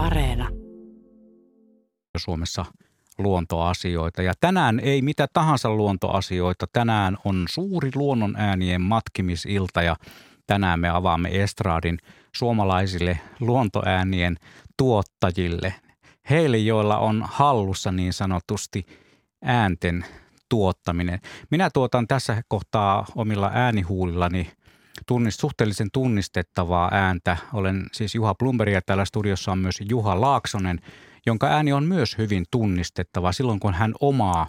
Areena. Suomessa luontoasioita. Ja tänään ei mitä tahansa luontoasioita. Tänään on suuri luonnon äänien matkimisilta ja tänään me avaamme Estraadin suomalaisille luontoäänien tuottajille. Heille, joilla on hallussa niin sanotusti äänten tuottaminen. Minä tuotan tässä kohtaa omilla äänihuulillani tunnist, suhteellisen tunnistettavaa ääntä. Olen siis Juha Blumberg ja täällä studiossa on myös Juha Laaksonen, jonka ääni on myös hyvin tunnistettava silloin, kun hän omaa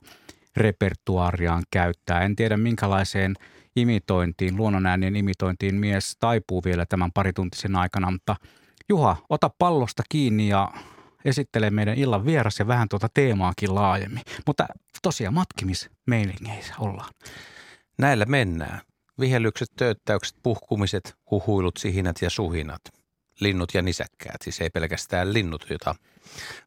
repertuariaan käyttää. En tiedä minkälaiseen imitointiin, luonnonäänien imitointiin mies taipuu vielä tämän parituntisen aikana, mutta Juha, ota pallosta kiinni ja esittele meidän illan vieras ja vähän tuota teemaakin laajemmin. Mutta tosiaan matkimismeiningeissä ollaan. Näillä mennään. Vihellykset, töyttäykset, puhkumiset, huhuilut, sihinät ja suhinat. Linnut ja nisäkkäät, siis ei pelkästään linnut, jota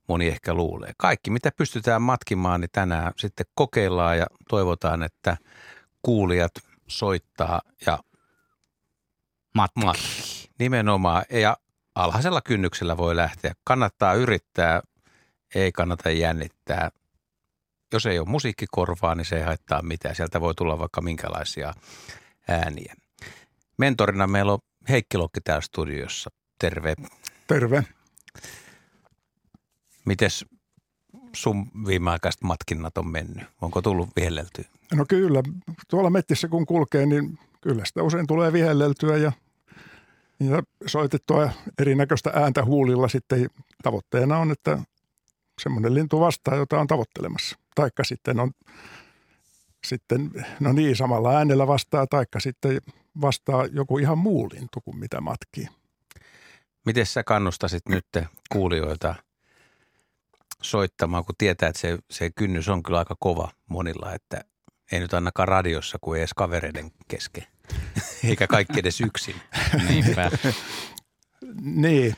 moni ehkä luulee. Kaikki, mitä pystytään matkimaan, niin tänään sitten kokeillaan ja toivotaan, että kuulijat soittaa ja Matki. matki. Nimenomaan. Ja alhaisella kynnyksellä voi lähteä. Kannattaa yrittää, ei kannata jännittää. Jos ei ole musiikkikorvaa, niin se ei haittaa mitään. Sieltä voi tulla vaikka minkälaisia ääniä. Mentorina meillä on Heikki Lokki täällä studiossa. Terve. Terve. Mites sun viimeaikaiset matkinnat on mennyt? Onko tullut vihelleltyä? No kyllä, tuolla mettissä kun kulkee, niin kyllä sitä usein tulee vihelleltyä ja, ja soitettua erinäköistä ääntä huulilla sitten. Tavoitteena on, että semmoinen lintu vastaa, jota on tavoittelemassa. Taikka sitten on sitten, no niin, samalla äänellä vastaa, taikka sitten vastaa joku ihan muu lintu kuin mitä matkii. Miten sä kannustasit nyt kuulijoita soittamaan, kun tietää, että se, se kynnys on kyllä aika kova monilla, että ei nyt ainakaan radiossa kuin edes kavereiden kesken, eikä kaikki edes yksin. Niinpä. Niin,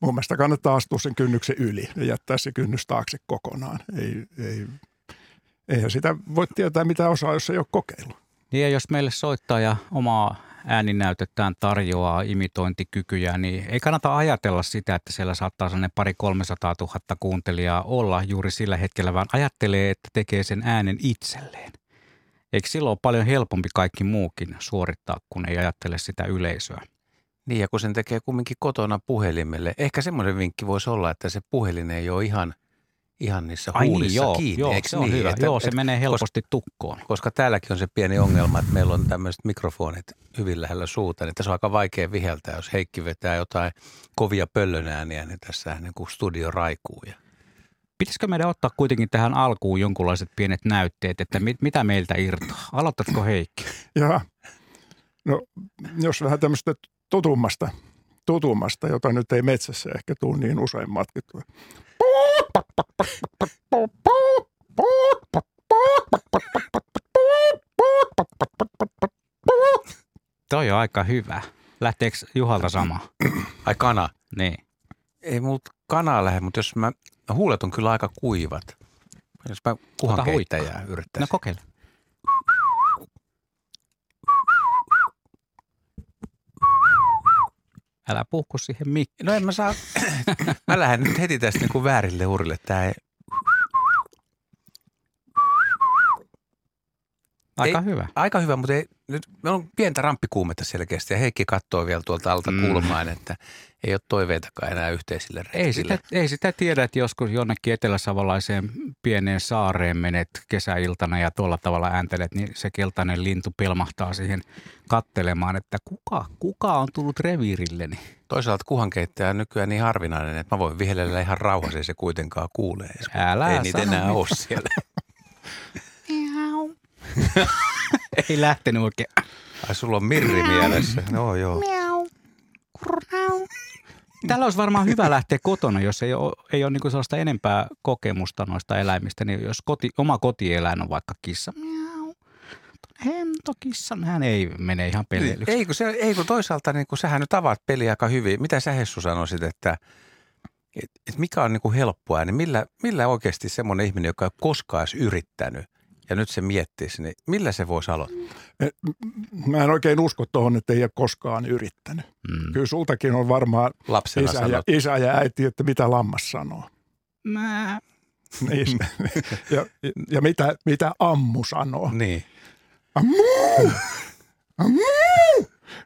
mun mielestä kannattaa astua sen kynnyksen yli ja jättää se kynnys taakse kokonaan. Ei, ei, eihän sitä voi tietää mitä osaa, jos ei ole kokeillut. Niin ja jos meille soittaja omaa ääninäytettään tarjoaa imitointikykyjä, niin ei kannata ajatella sitä, että siellä saattaa sellainen pari 300 000 kuuntelijaa olla juuri sillä hetkellä, vaan ajattelee, että tekee sen äänen itselleen. Eikö silloin ole paljon helpompi kaikki muukin suorittaa, kun ei ajattele sitä yleisöä? Niin ja kun sen tekee kumminkin kotona puhelimelle, ehkä semmoinen vinkki voisi olla, että se puhelin ei ole ihan, ihan niissä Ai huulissa niin, joo, kiinni. joo eikö se on niin? hyvä. Että- joo, se et- menee helposti tukkoon. Koska täälläkin on se pieni ongelma, että meillä on tämmöiset mikrofonit hyvin lähellä suuta, niin tässä on aika vaikea viheltää. Jos Heikki vetää jotain kovia pöllönääniä, niin tässä niin kuin studio raikuu. Ja Pitäisikö meidän ottaa kuitenkin tähän alkuun jonkunlaiset pienet näytteet, että mit, mitä meiltä irtoaa? Aloitatko Heikki? Ja no, jos vähän tämmöistä tutummasta, tutummasta, jota nyt ei metsässä ehkä tule niin usein matkittua. Toi on aika hyvä. Lähteekö Juhalta sama? ai kana. Niin. Ei mut kanaa lähde, mutta jos mä, huulet on kyllä aika kuivat. Jos mä kuhan keittäjää No yrittäisin. kokeile. Älä puhku siihen mikkiin. No en mä saa, mä lähden nyt heti tästä niin kuin väärille urille. Tää ei, Aika Ei- hyvä. aika hyvä, mutta ei, nyt meillä on pientä ramppikuumetta selkeästi ja Heikki katsoo vielä tuolta alta Mm. kulmaan, että ei ole toiveitakaan enää yhteisille. Ei sitä, ei sitä tiedä, että joskus jonnekin eteläsavolaiseen pieneen saareen menet kesäiltana ja tuolla tavalla ääntelet, niin se keltainen lintu pelmahtaa siihen kattelemaan, että kuka, kuka on tullut reviirilleni. Toisaalta kuhankeittäjä on nykyään niin harvinainen, että mä voin vihellellä ihan rauhassa, se kuitenkaan kuulee. Älä ei niitä enää mitään. ole siellä. Ei lähtenyt oikein. Ai sulla on mirri mielessä. No joo. Tällä olisi varmaan hyvä lähteä kotona, jos ei ole, ei ole niin sellaista enempää kokemusta noista eläimistä. Niin jos koti, oma kotieläin on vaikka kissa, miau, hentokissa, hän ei mene ihan peleilyksi. Ei kun, se, ei kun toisaalta niin kun sähän nyt avaat peliä aika hyvin. Mitä sä Hessu sanoisit, että et, et mikä on niin helppoa, niin millä, millä oikeasti semmoinen ihminen, joka ei koskaan edes yrittänyt ja nyt se miettisi, niin millä se voisi aloittaa? Mä en oikein usko tuohon, että ei ole koskaan yrittänyt. Mm. Kyllä sultakin on varmaan Lapsena isä ja, isä ja äiti, että mitä lammas sanoo. Mä. Niin, ja, ja mitä, mitä ammu sanoo. Niin. Ammu! Ammu!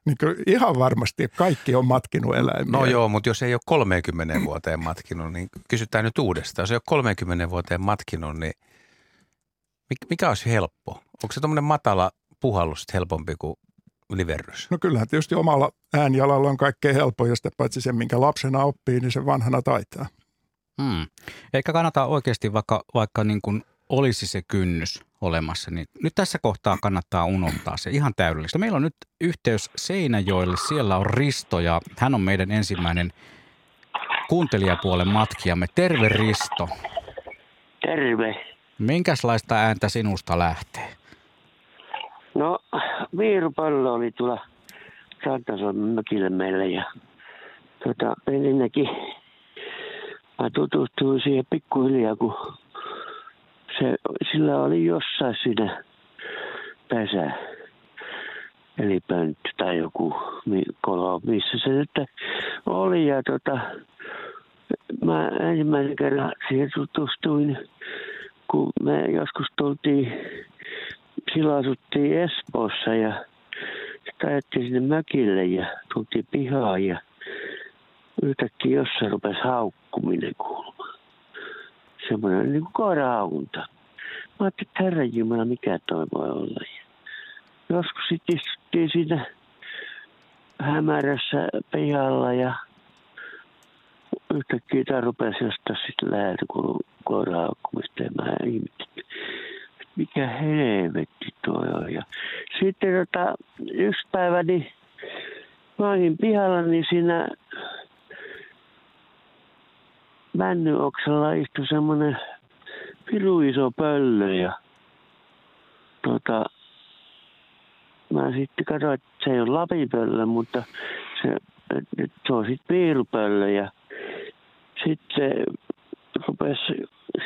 Niin kyllä ihan varmasti kaikki on matkinut eläimiä. No joo, mutta jos ei ole 30 vuoteen matkinut, niin kysytään nyt uudestaan. Jos ei ole 30 vuoteen matkinut, niin mikä olisi helppo? Onko se tuommoinen matala puhallus helpompi kuin liverrys? No kyllähän tietysti omalla äänialalla on kaikkein helpoin, ja sitä paitsi sen, minkä lapsena oppii, niin se vanhana taitaa. Mm. Eikä kannata oikeasti, vaikka, vaikka niin kuin olisi se kynnys olemassa, niin nyt tässä kohtaa kannattaa unohtaa se ihan täydellistä. Meillä on nyt yhteys Seinäjoelle, siellä on Risto ja hän on meidän ensimmäinen kuuntelijapuolen matkijamme. Terve Risto. Terve. Minkälaista ääntä sinusta lähtee? No, viirupallo oli tuolla Rantasalmen mökillä meillä ja tota, ensinnäkin mä tutustuin siihen pikkuhiljaa, kun se, sillä oli jossain siinä pesä, eli pönttö tai joku kolo, missä se nyt oli. Ja tota, mä ensimmäisen kerran siihen tutustuin, kun me joskus tultiin silloin asuttiin Espoossa ja sitten ajettiin sinne mökille ja tultiin pihaan ja yhtäkkiä jossain rupesi haukkuminen kuulumaan. Semmoinen niin kuin koirahaunta. Mä ajattelin, että herran jumala, mikä toi voi olla. Ja joskus sitten istuttiin siinä hämärässä pihalla ja yhtäkkiä tämä rupesi jostain sitten läheltä kuuluu koirahaukkumista ja mä ihmettelin, mikä helvetti toi on. Ja sitten tota, yksi päivä niin mä olin pihalla, niin siinä männyoksalla istui semmoinen piru iso pöllö ja tota, mä sitten katsoin, että se ei ole lapipöllö, mutta se, se on sitten piirupöllö ja sitten se rupesi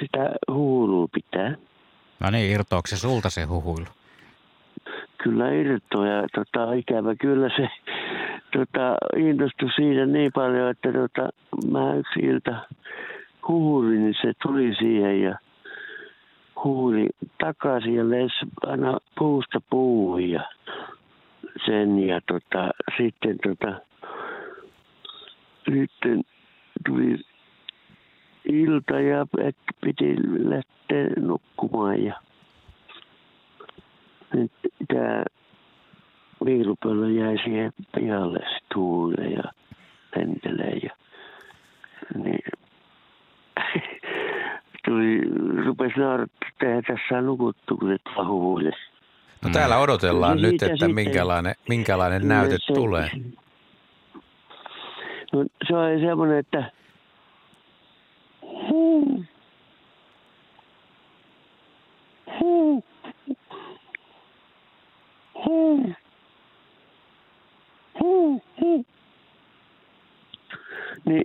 sitä huulua pitää. No niin, irtoako se sulta se huhuilu? kyllä irtoa ja tota, ikävä kyllä se tota, innostui siitä niin paljon, että tota, mä yksi ilta huurin, niin se tuli siihen ja huuri takaisin ja lensi aina puusta puuhun ja sen ja tota, sitten tota, sitten tuli ilta ja piti lähteä nukkumaan ja nyt tämä viilupöllö jäi siihen pihalle sit huulee ja lentelee ja niin tuli, rupesi naurattaa, että eihän tässä on nukuttu, kun et. No täällä odotellaan No nyt, siitä että sitten- minkälainen, minkälainen näyte Se- tulee. No, se oli semmoinen, että. Niin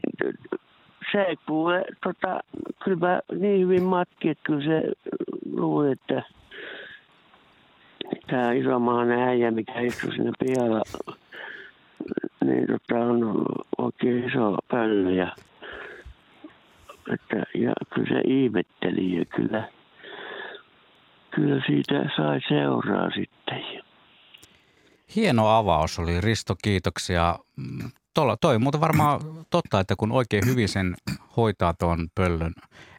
se kuule, tota, kyllä niin hyvin matki, että kyllä se luuli, että tämä isomaan äijä, mikä istui siinä pihalla, niin tota, on ollut oikein iso pöllö ja, että, ja kyllä se ihmetteli ja kyllä, kyllä siitä sai seuraa sitten. Hieno avaus oli, Risto, kiitoksia. Tuolla, toi on muuten varmaan totta, että kun oikein hyvin sen hoitaa tuon pöllön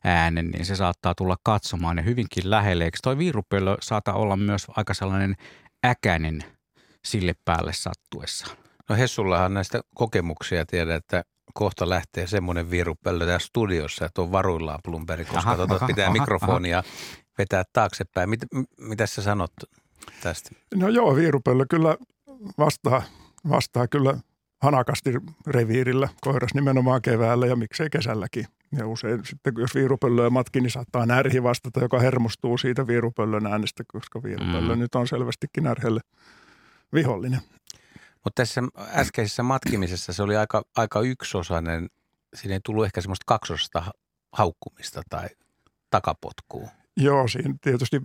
äänen, niin se saattaa tulla katsomaan ja hyvinkin lähelle. Eikö toi viirupöllö saata olla myös aika sellainen äkäinen sille päälle sattuessa? No Hessullahan näistä kokemuksia tiedä, että kohta lähtee semmoinen virupöllö tässä studiossa, että on varuillaan plumperi, koska Aha, tota, aha, pitää aha, mikrofonia vetää taaksepäin. Mit, mitä sä sanot tästä? No joo, viirupöllö kyllä vastaa, vastaa kyllä hanakasti reviirillä koiras nimenomaan keväällä ja miksei kesälläkin. Ja usein sitten, jos viirupöllöä matki, niin saattaa närhi vastata, joka hermostuu siitä viirupöllön äänestä, koska viirupöllö Mm. nyt on selvästikin närhelle vihollinen. Mutta tässä äskeisessä matkimisessa se oli aika, aika yksiosainen. Siinä ei tullut ehkä semmoista kaksosasta haukkumista tai takapotkua. Joo, siinä tietysti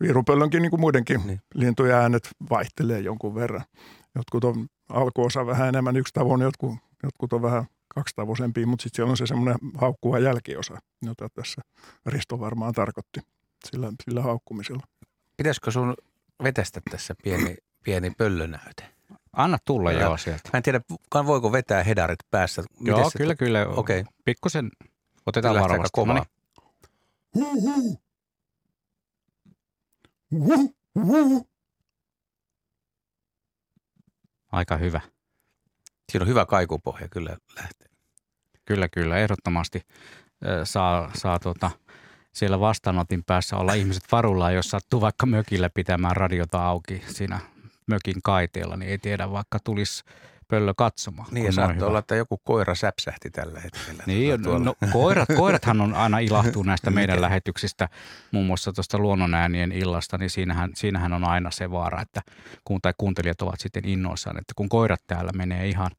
viirupöllönkin niin kuin muidenkin Niin. niin. lintujen äänet vaihtelee jonkun verran. Jotkut on alkuosa vähän enemmän yksi tavoin, jotkut, jotkut on vähän kaksitavoisempia, mutta sitten siellä on se semmoinen haukkuva jälkiosa, jota tässä Risto varmaan tarkoitti sillä, sillä haukkumisella. Pitäisikö sun vetästä tässä pieni, pieni pöllönäyte? Anna tulla Joo. joo sieltä. Mä en tiedä, voiko vetää hedarit päässä. Miten Joo, se- kyllä, kyllä. Okei. Pikkusen otetaan aika varovasti. kovaa. Huhu. Huhu. Huhu. Aika hyvä. Siinä on hyvä kaikupohja kyllä lähtee. Kyllä, kyllä. Ehdottomasti saa, saa tuota, siellä vastaanotin päässä olla ihmiset varullaan, jos sattuu vaikka mökillä pitämään radiota auki siinä mökin kaiteella, niin ei tiedä vaikka tulisi pöllö katsomaan. Niin ja saattoi olla, että joku koira säpsähti tällä hetkellä. Niin, Tuolla- no, koirat, koirathan on aina ilahtuu näistä meidän lähetyksistä, muun muassa tuosta luonnonäänien illasta, niin siinähän, siinähän on aina se vaara, että kun, tai kuuntelijat ovat sitten innoissaan, että kun koirat täällä menee ihan,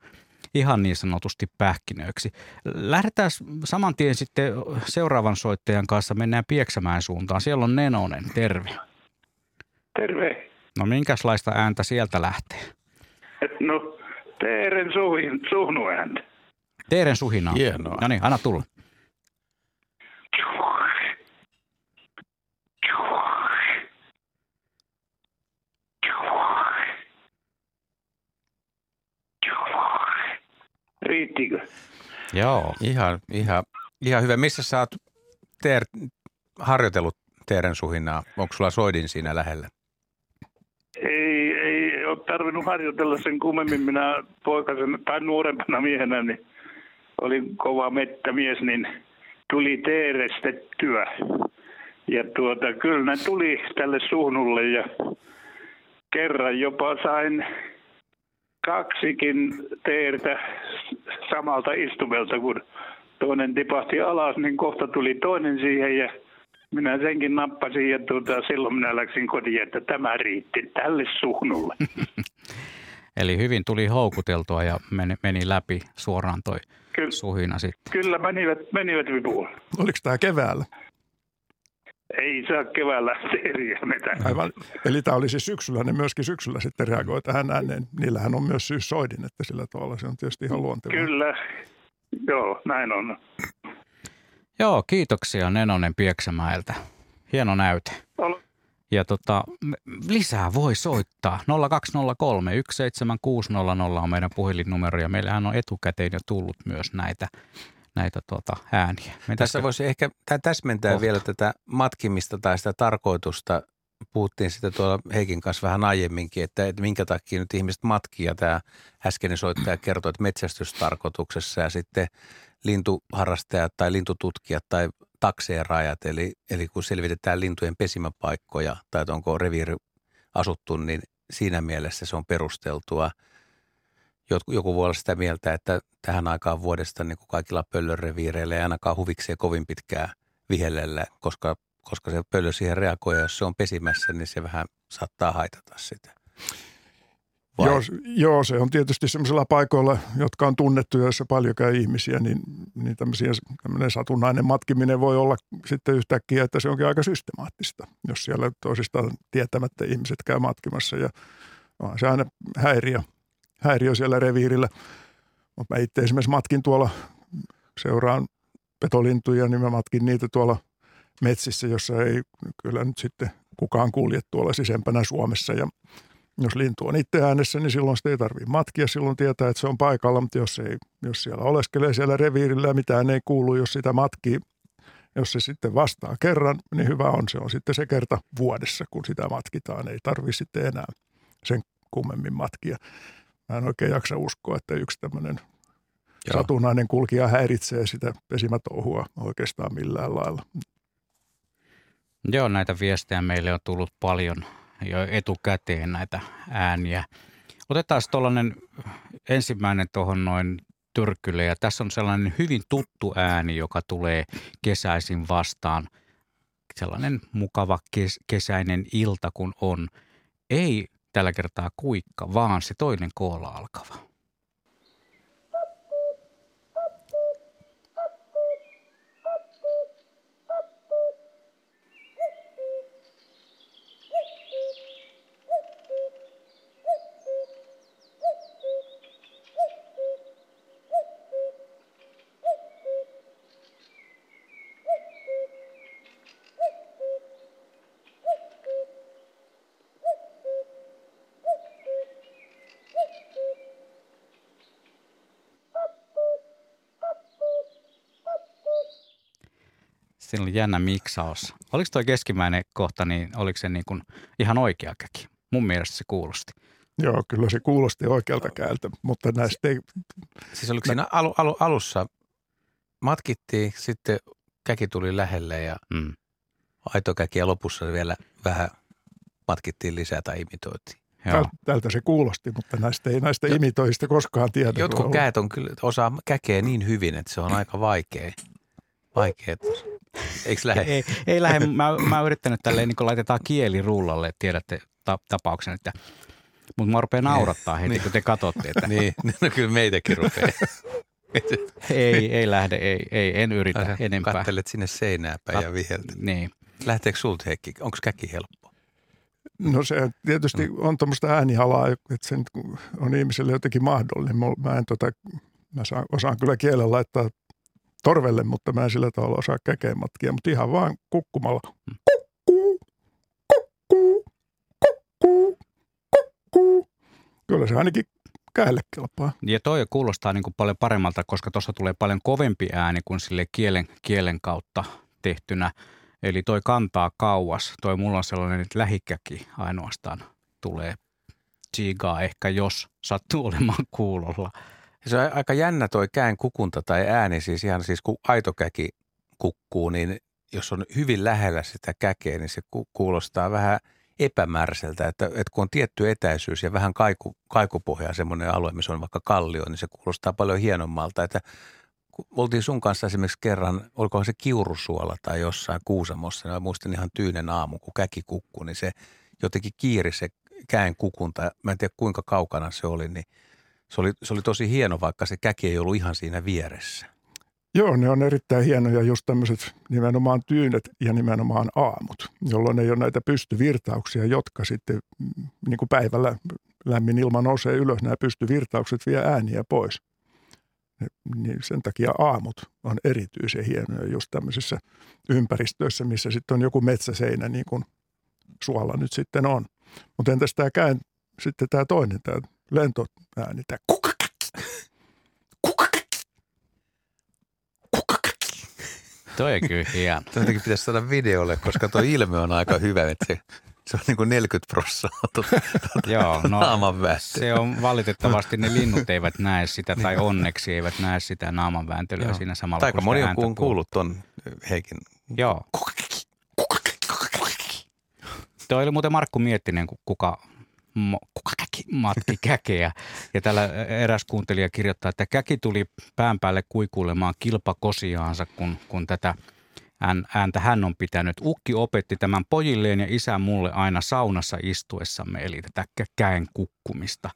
ihan niin sanotusti pähkinöiksi. Lähdetään saman tien sitten seuraavan soittajan kanssa, mennään Pieksämään suuntaan. Siellä on Nenonen, terve. Terve. No minkälaista ääntä sieltä lähtee? No, Teeren suhin, suhnuääntä. Teeren suhinaa. Hienoa. No niin, anna tulla. Riittikö? Joo. Ihan, ihan, ihan hyvä. Missä sä oot teer, harjoitellut teeren suhinaa? Onko sulla soidin siinä lähellä? Ei, ei ole tarvinnut harjoitella sen kummemmin. Minä poikasen tai nuorempana miehenä niin olin kova mettämies, niin tuli teerestettyä. Ja tuota, kyllä ne tuli tälle suhnulle ja kerran jopa sain kaksikin teertä samalta istumelta, kun toinen tipahti alas, niin kohta tuli toinen siihen ja minä senkin nappasin ja tuota, silloin minä läksin kotiin, että tämä riitti tälle suhnulle. Eli hyvin tuli houkuteltua ja meni, meni läpi suoraan toi Kyllä, suhina sitten. kyllä menivät, menivät vipuun. Oliko tämä keväällä? Ei saa keväällä teeriä mitään. Aivan. Eli tämä oli siis syksyllä, ne myöskin syksyllä sitten reagoi tähän ääneen. Niillähän on myös syyssoidin, että sillä tavalla se on tietysti ihan luontevaa. Kyllä, joo, näin on. Joo, kiitoksia Nenonen Pieksämäeltä. Hieno näyte. Ol- Ja tota, lisää voi soittaa. 0203 17600 on meidän puhelinnumero ja meillähän on etukäteen jo tullut myös näitä, näitä tota, ääniä. Mitäs Tässä voisi ehkä tä- täsmentää Kohta. vielä tätä matkimista tai sitä tarkoitusta. Puhuttiin sitä tuolla Heikin kanssa vähän aiemminkin, että, että minkä takia nyt ihmiset matkii. Ja tämä äskeinen soittaja kertoi, että metsästystarkoituksessa ja sitten lintuharrastajat tai lintututkijat tai takseerajat, eli, eli kun selvitetään lintujen pesimäpaikkoja tai että onko reviiri asuttu, niin siinä mielessä se on perusteltua. Joku, joku voi olla sitä mieltä, että tähän aikaan vuodesta niin kuin kaikilla pöllöreviireillä ei ainakaan huvikseen kovin pitkää vihellellä, koska, koska se pöllö siihen reagoi ja jos se on pesimässä, niin se vähän saattaa haitata sitä. Vai? Joo, joo, se on tietysti sellaisilla paikoilla, jotka on tunnettuja, joissa paljon käy ihmisiä, niin, niin tämmöinen satunnainen matkiminen voi olla sitten yhtäkkiä, että se onkin aika systemaattista, jos siellä toisistaan tietämättä ihmiset käy matkimassa ja onhan se aina häiriö, häiriö siellä reviirillä. Mutta mä itse esimerkiksi matkin tuolla, seuraan petolintuja, niin mä matkin niitä tuolla metsissä, jossa ei kyllä nyt sitten kukaan kulje tuolla sisempänä Suomessa ja jos lintu on itse äänessä, niin silloin sitä ei tarvitse matkia. Silloin tietää, että se on paikalla, mutta jos, ei, jos siellä oleskelee siellä reviirillä ja mitään ei kuulu, jos sitä matkii, jos se sitten vastaa kerran, niin hyvä on. Se on sitten se kerta vuodessa, kun sitä matkitaan. Ei tarvitse sitten enää sen kummemmin matkia. Mä en oikein jaksa uskoa, että yksi tämmöinen Joo. satunnainen kulkija häiritsee sitä pesimätouhua oikeastaan millään lailla. Joo, näitä viestejä meille on tullut paljon jo etukäteen näitä ääniä. Otetaan tuollainen ensimmäinen tuohon noin tyrkylle ja tässä on sellainen hyvin tuttu ääni, joka tulee kesäisin vastaan. Sellainen mukava kes- kesäinen ilta kun on. Ei tällä kertaa kuikka, vaan se toinen koolla alkava. Siinä oli jännä miksaus. Oliko toi keskimmäinen kohta, niin oliko se niin kuin ihan oikea käki? Mun mielestä se kuulosti. Joo, kyllä se kuulosti oikealta käältä, mutta näistä ei, Siis oliko siinä alu, alu, alussa matkittiin, sitten käki tuli lähelle ja Mm. aito käki ja lopussa vielä vähän matkittiin lisää tai imitoitiin. Joo. täl, tältä se kuulosti, mutta näistä ei näistä Jo- imitoista koskaan tiedä. Jotkut käet on kyllä, osaa käkeä niin hyvin, että se on aika vaikea. Vaikea. Eikö lähde? Ei, ei lähde. Mä, mä oon yrittänyt tälleen, niin kun laitetaan kieli rullalle, että tiedätte ta- tapauksen, että mutta mä rupean naurattaa heti, Niin. kun te katsotte, että Niin, no kyllä meitäkin rupeaa. ei, ei lähde, ei, ei, en yritä Sä enempää. Kattelet sinne seinää päin ja viheltä. Niin. Lähteekö sulta Heikki? Onko käki helppo? No se tietysti on tuommoista äänihalaa, että se on ihmiselle jotenkin mahdollinen. Mä- Mä, en tota, mä saan, osaan kyllä kielen laittaa torvelle, mutta mä en sillä tavalla osaa käkeen matkia, mutta ihan vaan kukkumalla. Kukkuu, kukkuu, kukkuu, kukkuu. Kyllä se ainakin käelle kelpaa. Ja toi kuulostaa niin kuin paljon paremmalta, koska tuossa tulee paljon kovempi ääni kuin sille kielen, kielen kautta tehtynä. Eli toi kantaa kauas. Toi mulla on sellainen, että lähikäki ainoastaan tulee chigaa ehkä, jos sattuu olemaan kuulolla. Se on aika jännä toi kään kukunta tai ääni, siis ihan siis kun aito käki kukkuu, niin jos on hyvin lähellä sitä käkeä, niin se ku- kuulostaa vähän epämääräiseltä, että, että kun on tietty etäisyys ja vähän kaiku, kaikupohjaa semmoinen alue, missä on vaikka kallio, niin se kuulostaa paljon hienommalta, että oltiin sun kanssa esimerkiksi kerran, olikohan se kiurusuola tai jossain Kuusamossa, niin mä muistan ihan tyynen aamu, kun käki kukkuu, niin se jotenkin kiiri se käen kukunta, mä en tiedä kuinka kaukana se oli, niin se oli, se oli tosi hieno, vaikka se käki ei ollut ihan siinä vieressä. Joo, ne on erittäin hienoja just tämmöiset nimenomaan tyynet ja nimenomaan aamut, jolloin ei ole näitä pystyvirtauksia, jotka sitten mm, niin kuin päivällä lämmin ilma nousee ylös, nämä pystyvirtaukset vie ääniä pois. Niin sen takia aamut on erityisen hienoja just tämmöisissä ympäristöissä, missä sitten on joku metsäseinä niin kuin suolla nyt sitten on. Mutta entäs tämä käyn, sitten tämä toinen, tämä lentoääni, tämä kukakaki, kukakaki, kukakaki. Toi on kyllä hieno. Jotenkin pitäisi saada videolle, koska tuo ilme on aika hyvä, että se, se on niin kuin 40 prosenttia Joo, no se on valitettavasti ne linnut eivät näe sitä tai onneksi eivät näe sitä naaman vääntelyä Joo. siinä samalla. Aika kun sitä moni on kuullut, kuullut ton Heikin. Joo. Toi oli muuten Markku Miettinen, kuka käki, matki käkeä. Ja täällä eräs kuuntelija kirjoittaa, että käki tuli pään päälle kuikuilemaan kilpakosiaansa, kun, kun tätä ään- ääntä hän on pitänyt. Ukki opetti tämän pojilleen ja isä mulle aina saunassa istuessamme, eli tätä kä- käen kukkumista.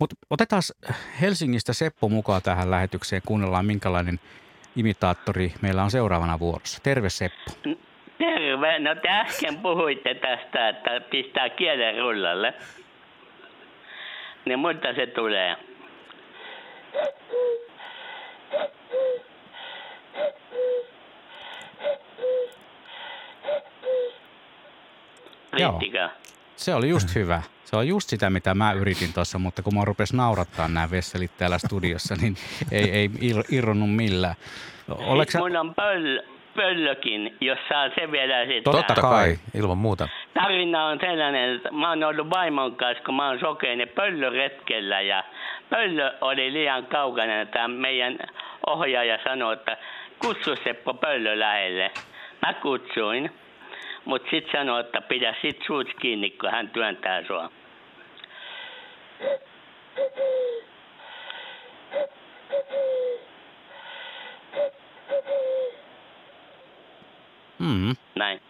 Mutta otetaan Helsingistä Seppo mukaan tähän lähetykseen, kuunnellaan minkälainen imitaattori meillä on seuraavana vuorossa. Terve Seppo. Terve. No te äsken puhuitte tästä, että pistää kielen rullalle. Niin mutta se tulee. Joo. Riittikö? Se oli just hyvä. Se on just sitä, mitä mä yritin tuossa, mutta kun mä rupes naurattaa nämä vesselit täällä studiossa, niin ei, ei ir- irronnut millään. Oletko sä... Sitten mun on pöl, pöllökin, jos saa se vielä sitä. Totta kai. ilman muuta. Tarina on sellainen, että mä oon ollut vaimon kanssa, kun mä oon sokeinen pöllöretkellä ja pöllö oli liian kaukana. että meidän ohjaaja sanoi, että kutsu Seppo pöllö lähelle. Mä kutsuin, mutta sitten sanoi, että pidä sit suut kiinni, kun hän työntää sua. Mm, Näin.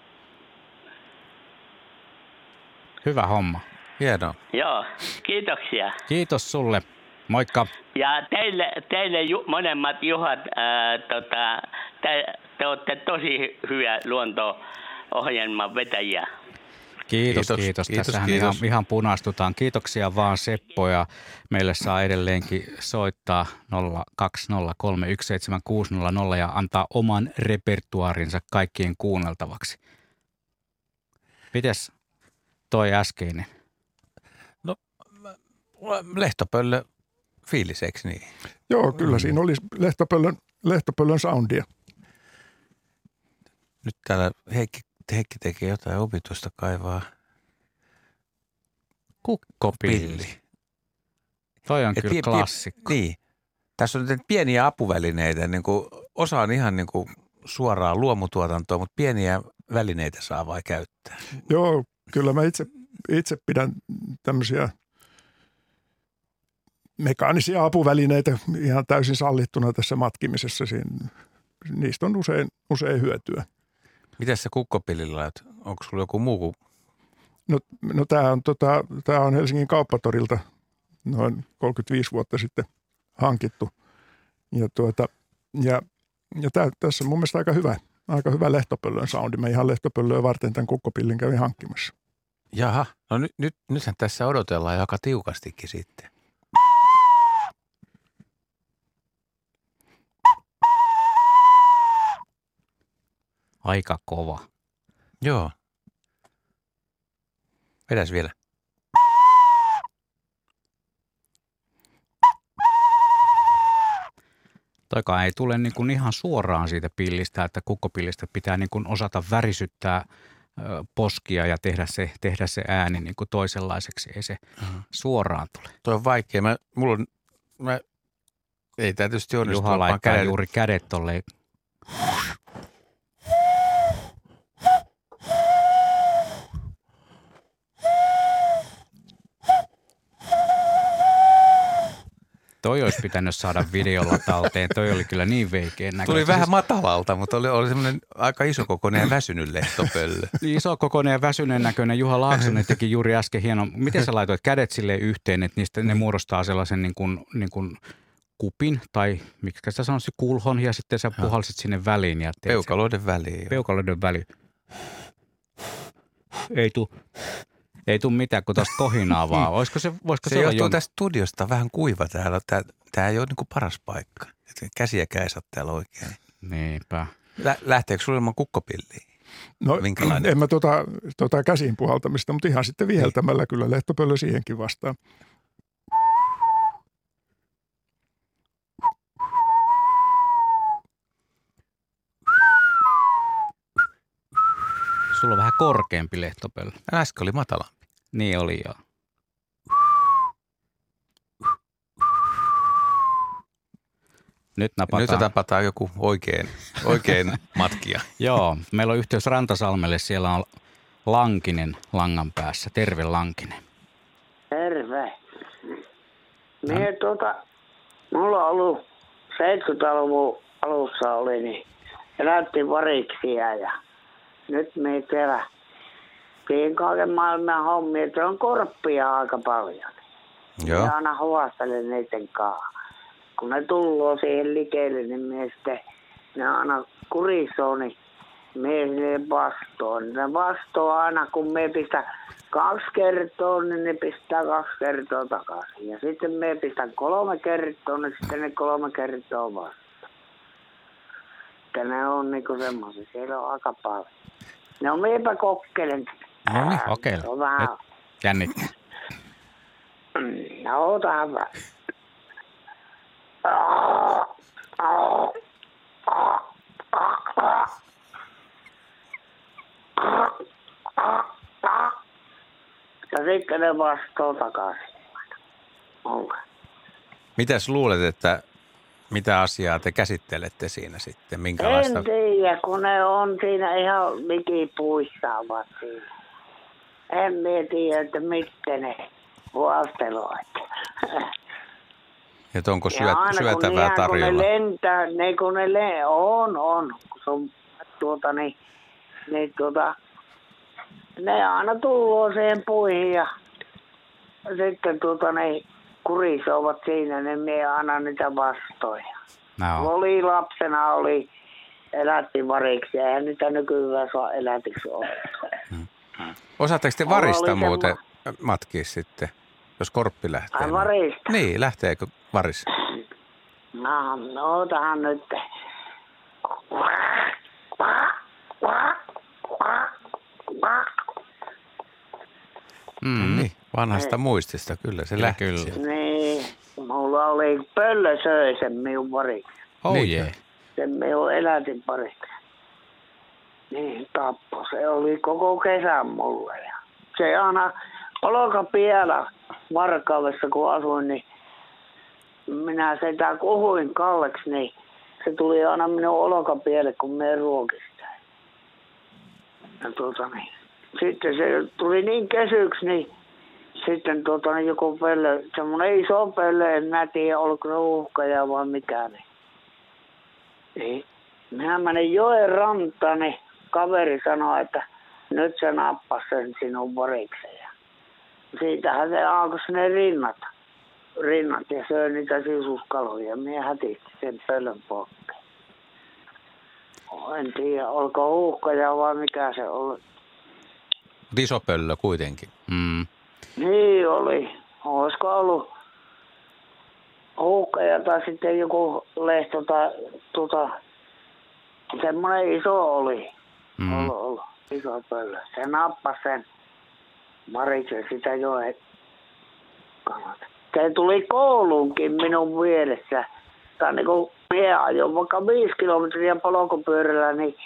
hyvä homma. Hienoa. Joo, kiitoksia. Kiitos sulle. Moikka. Ja teille, teille ju, monemmat Juhat, ää, tota, te, te olette tosi hyviä luonto-ohjelman vetäjiä. Kiitos, Kiitos, kiitos. kiitos, Tässähän kiitos. Ihan, ihan punastutaan. Kiitoksia vaan Seppo ja meille saa edelleenkin soittaa 02031760 ja antaa oman repertuaarinsa kaikkien kuunneltavaksi. Mites toi äskeinen? Lehtopöllö fiilis, eikö niin? Joo, kyllä siinä oli lehtopöllön, lehtopöllön soundia. Nyt täällä Heikki, Heikki tekee jotain opitusta kaivaa. Kukkopilli. Toi on Et kyllä pie- pie- klassikko. Niin. Tässä on nyt pieniä apuvälineitä. Niin kuin, osa on ihan niin kuin suoraa luomutuotantoa, mutta pieniä välineitä saa vai käyttää. Joo, kyllä mä itse, itse pidän tämmöisiä mekaanisia apuvälineitä ihan täysin sallittuna tässä matkimisessa. Siinä, niistä on usein, usein hyötyä. Miten sä kukkopillillä olet? Onko sulla joku muu kuin No, no tämä on, tota, tää on Helsingin kauppatorilta noin 35 vuotta sitten hankittu. Ja, tuota, ja, ja tää, tässä on mun mielestä aika hyvä, aika hyvä lehtopöllön soundi. Mä ihan lehtopöllöä varten tämän kukkopillin kävin hankkimassa. Jaha, no nyt, nyt, nythän tässä odotellaan aika tiukastikin sitten. Aika kova. Joo. Vedäs vielä. Toikaan ei tule niin kuin ihan suoraan siitä pillistä, että kukkopillistä pitää niin kuin osata värisyttää poskia ja tehdä se, tehdä se ääni niin kuin toisenlaiseksi. Ei se Mhm. suoraan tule. Tuo on vaikea. Mä, mulla on, mä, ei tämä tietysti onnistu. Juha laittaa kädet- juuri kädet tolleen. Toi olisi pitänyt saada videolla talteen. Toi oli kyllä niin veikeä näköinen. Tuli vähän matalalta, mutta oli, oli semmoinen aika isokokoinen ja väsynyt lehtopöllö. Iso kokoinen ja väsyneen näköinen Juha Laaksonen teki juuri äsken hienon. Miten sä laitoit kädet sille yhteen, että niistä ne muodostaa sellaisen niin kuin, niin kuin kupin tai miksi sä sanoisit kulhon ja sitten sä puhalsit sinne väliin. Ja teet Peukaloiden väliin. peukaloiden väli. Ei tu, ei tu mitään, kun tuosta kohinaa vaan. Olisiko se, voisiko se, Se olla johtuu jon... tästä studiosta vähän kuiva täällä. Tämä, tämä ei ole niin kuin paras paikka. Et Käsiäkään ei saa täällä oikein. Niinpä. Lä, lähteekö sulle ilman kukkopilliä? No, Minkälainen? en mä tota, tota käsiin puhaltamista, mutta ihan sitten viheltämällä kyllä lehtopöllö siihenkin vastaan. Sulla on vähän korkeampi lehtopöllö. Äsken oli matala. Niin oli joo. Nyt napataan. Nyt tapataan joku oikein, oikein matkia. Joo, meillä on yhteys Rantasalmelle. Siellä on Lankinen langan päässä. Terve Lankinen. Terve. Mie tuota, mulla on ollut 70-luvun alussa oli, niin elättiin variksia ja nyt me täällä teen kaiken maailman hommia. Täällä on korppia aika paljon. Joo. Ja aina huostelen niiden kanssa. Kun ne tulloo siihen likelle, niin mie sitten, ne aina kurisoo, niin mie sille vastoon. Ne vastoo aina, kun me pistän kaksi kertaa, niin ne pistää kaksi kertaa takaisin. Ja sitten me pistän kolme kertaa, niin sitten ne kolme kertaa vastaan. Että ne on niinku semmoisia, siellä on aika paljon. No miepä kokkelen. No niin. Nyt jännittää. No otahan vähän. Ja sitten ne vastoo takaisin. Onko? Mitäs luulet, että mitä asiaa te käsittelette siinä sitten? Minkälaista? En tiedä, kun ne on siinä ihan mikipuissa ovat siinä. En minä tiedä, että miten ne huosteluvat. Että onko Ja syöt, aina kun syötävää ne, tarjolla? Kun ne lentää, ne kun ne le- on, on. Kun tuota niin, niin tuota, ne aina tulloo siihen puihin ja sitten tuota niin, kurisovat siinä, niin me aina niitä vastoja. No. Oli lapsena, oli elätti variksi, eihän niitä nykyään saa elätiksi olla. Osaatteko te varista oli muuten matkia sitten, jos korppi lähtee? Ai niin- varista? Niin, lähteekö varis? No, no otahan nyt. Mm. Niin, vanhasta muistista, kyllä se lähti. kyllä. sieltä. Niin, mulla oli pöllö söi sen minun variksi. Oh Niin. jee. Sen minun elätin parista. Niin, tappo. Se oli koko kesän mulle. Ja se aina olkapielä Varkaudessa, kun asuin, niin minä sitä kohuin Kalleksi, niin se tuli aina minun olkapiele, kun me ruokista. Ja tuota, niin. Sitten se tuli niin kesyksi, niin sitten tuota, niin joku pelle, semmoinen iso pelle, en mä tiedä, oliko se uhkaja vai mikä. Niin. niin. Minä menin joen rantaan, niin kaveri sanoi, että nyt se nappasi sen sinun variksen. Ja siitähän se alkoi sinne rinnat, rinnat ja söi niitä sisuskaloja. Minä hätisti sen pöllön pokkeen. En tiedä, olko uhkaja vai mikä se oli. Iso pöllö kuitenkin. Mm. Niin oli. Olisiko ollut uhkaja tai sitten joku lehto tai tuota, semmoinen iso oli. Mm. Ollut, ollut iso pöllö. Se nappasi sen Maritse sitä jo. Se tuli kouluunkin minun vieressä. Tai niin kuin minä ajoin vaikka viisi kilometriä polkupyörällä, niin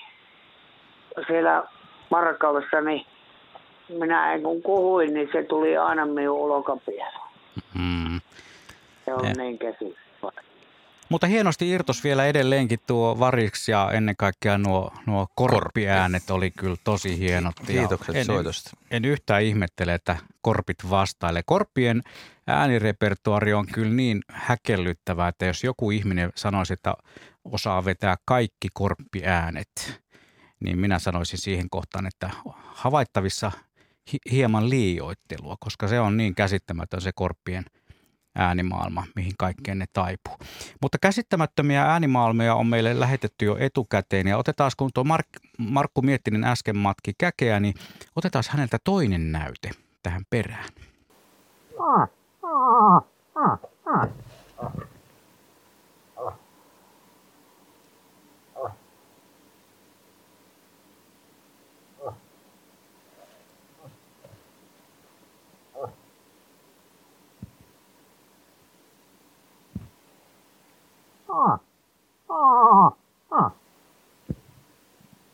siellä Markkaudessa, niin minä en kun kuhuin, niin se tuli aina minun ulkopielä. Mm. Se on Ne. niin käsi. Mutta hienosti irtos vielä edelleenkin tuo variksi ja ennen kaikkea nuo, nuo korppiäänet oli kyllä tosi hienot. Kiitokset en, soitosta. En yhtään ihmettele, että korpit vastailee. Korppien äänirepertuari on kyllä niin häkellyttävää, että jos joku ihminen sanoisi, että osaa vetää kaikki korppiäänet, niin minä sanoisin siihen kohtaan, että havaittavissa hi- hieman liioittelua, koska se on niin käsittämätön se korppien äänimaailma, mihin kaikkeen ne taipuu. Mutta käsittämättömiä äänimaailmoja on meille lähetetty jo etukäteen ja otetaan, kun tuo Mark, Markku Miettinen äsken matki käkeä, niin otetaan häneltä toinen näyte tähän perään.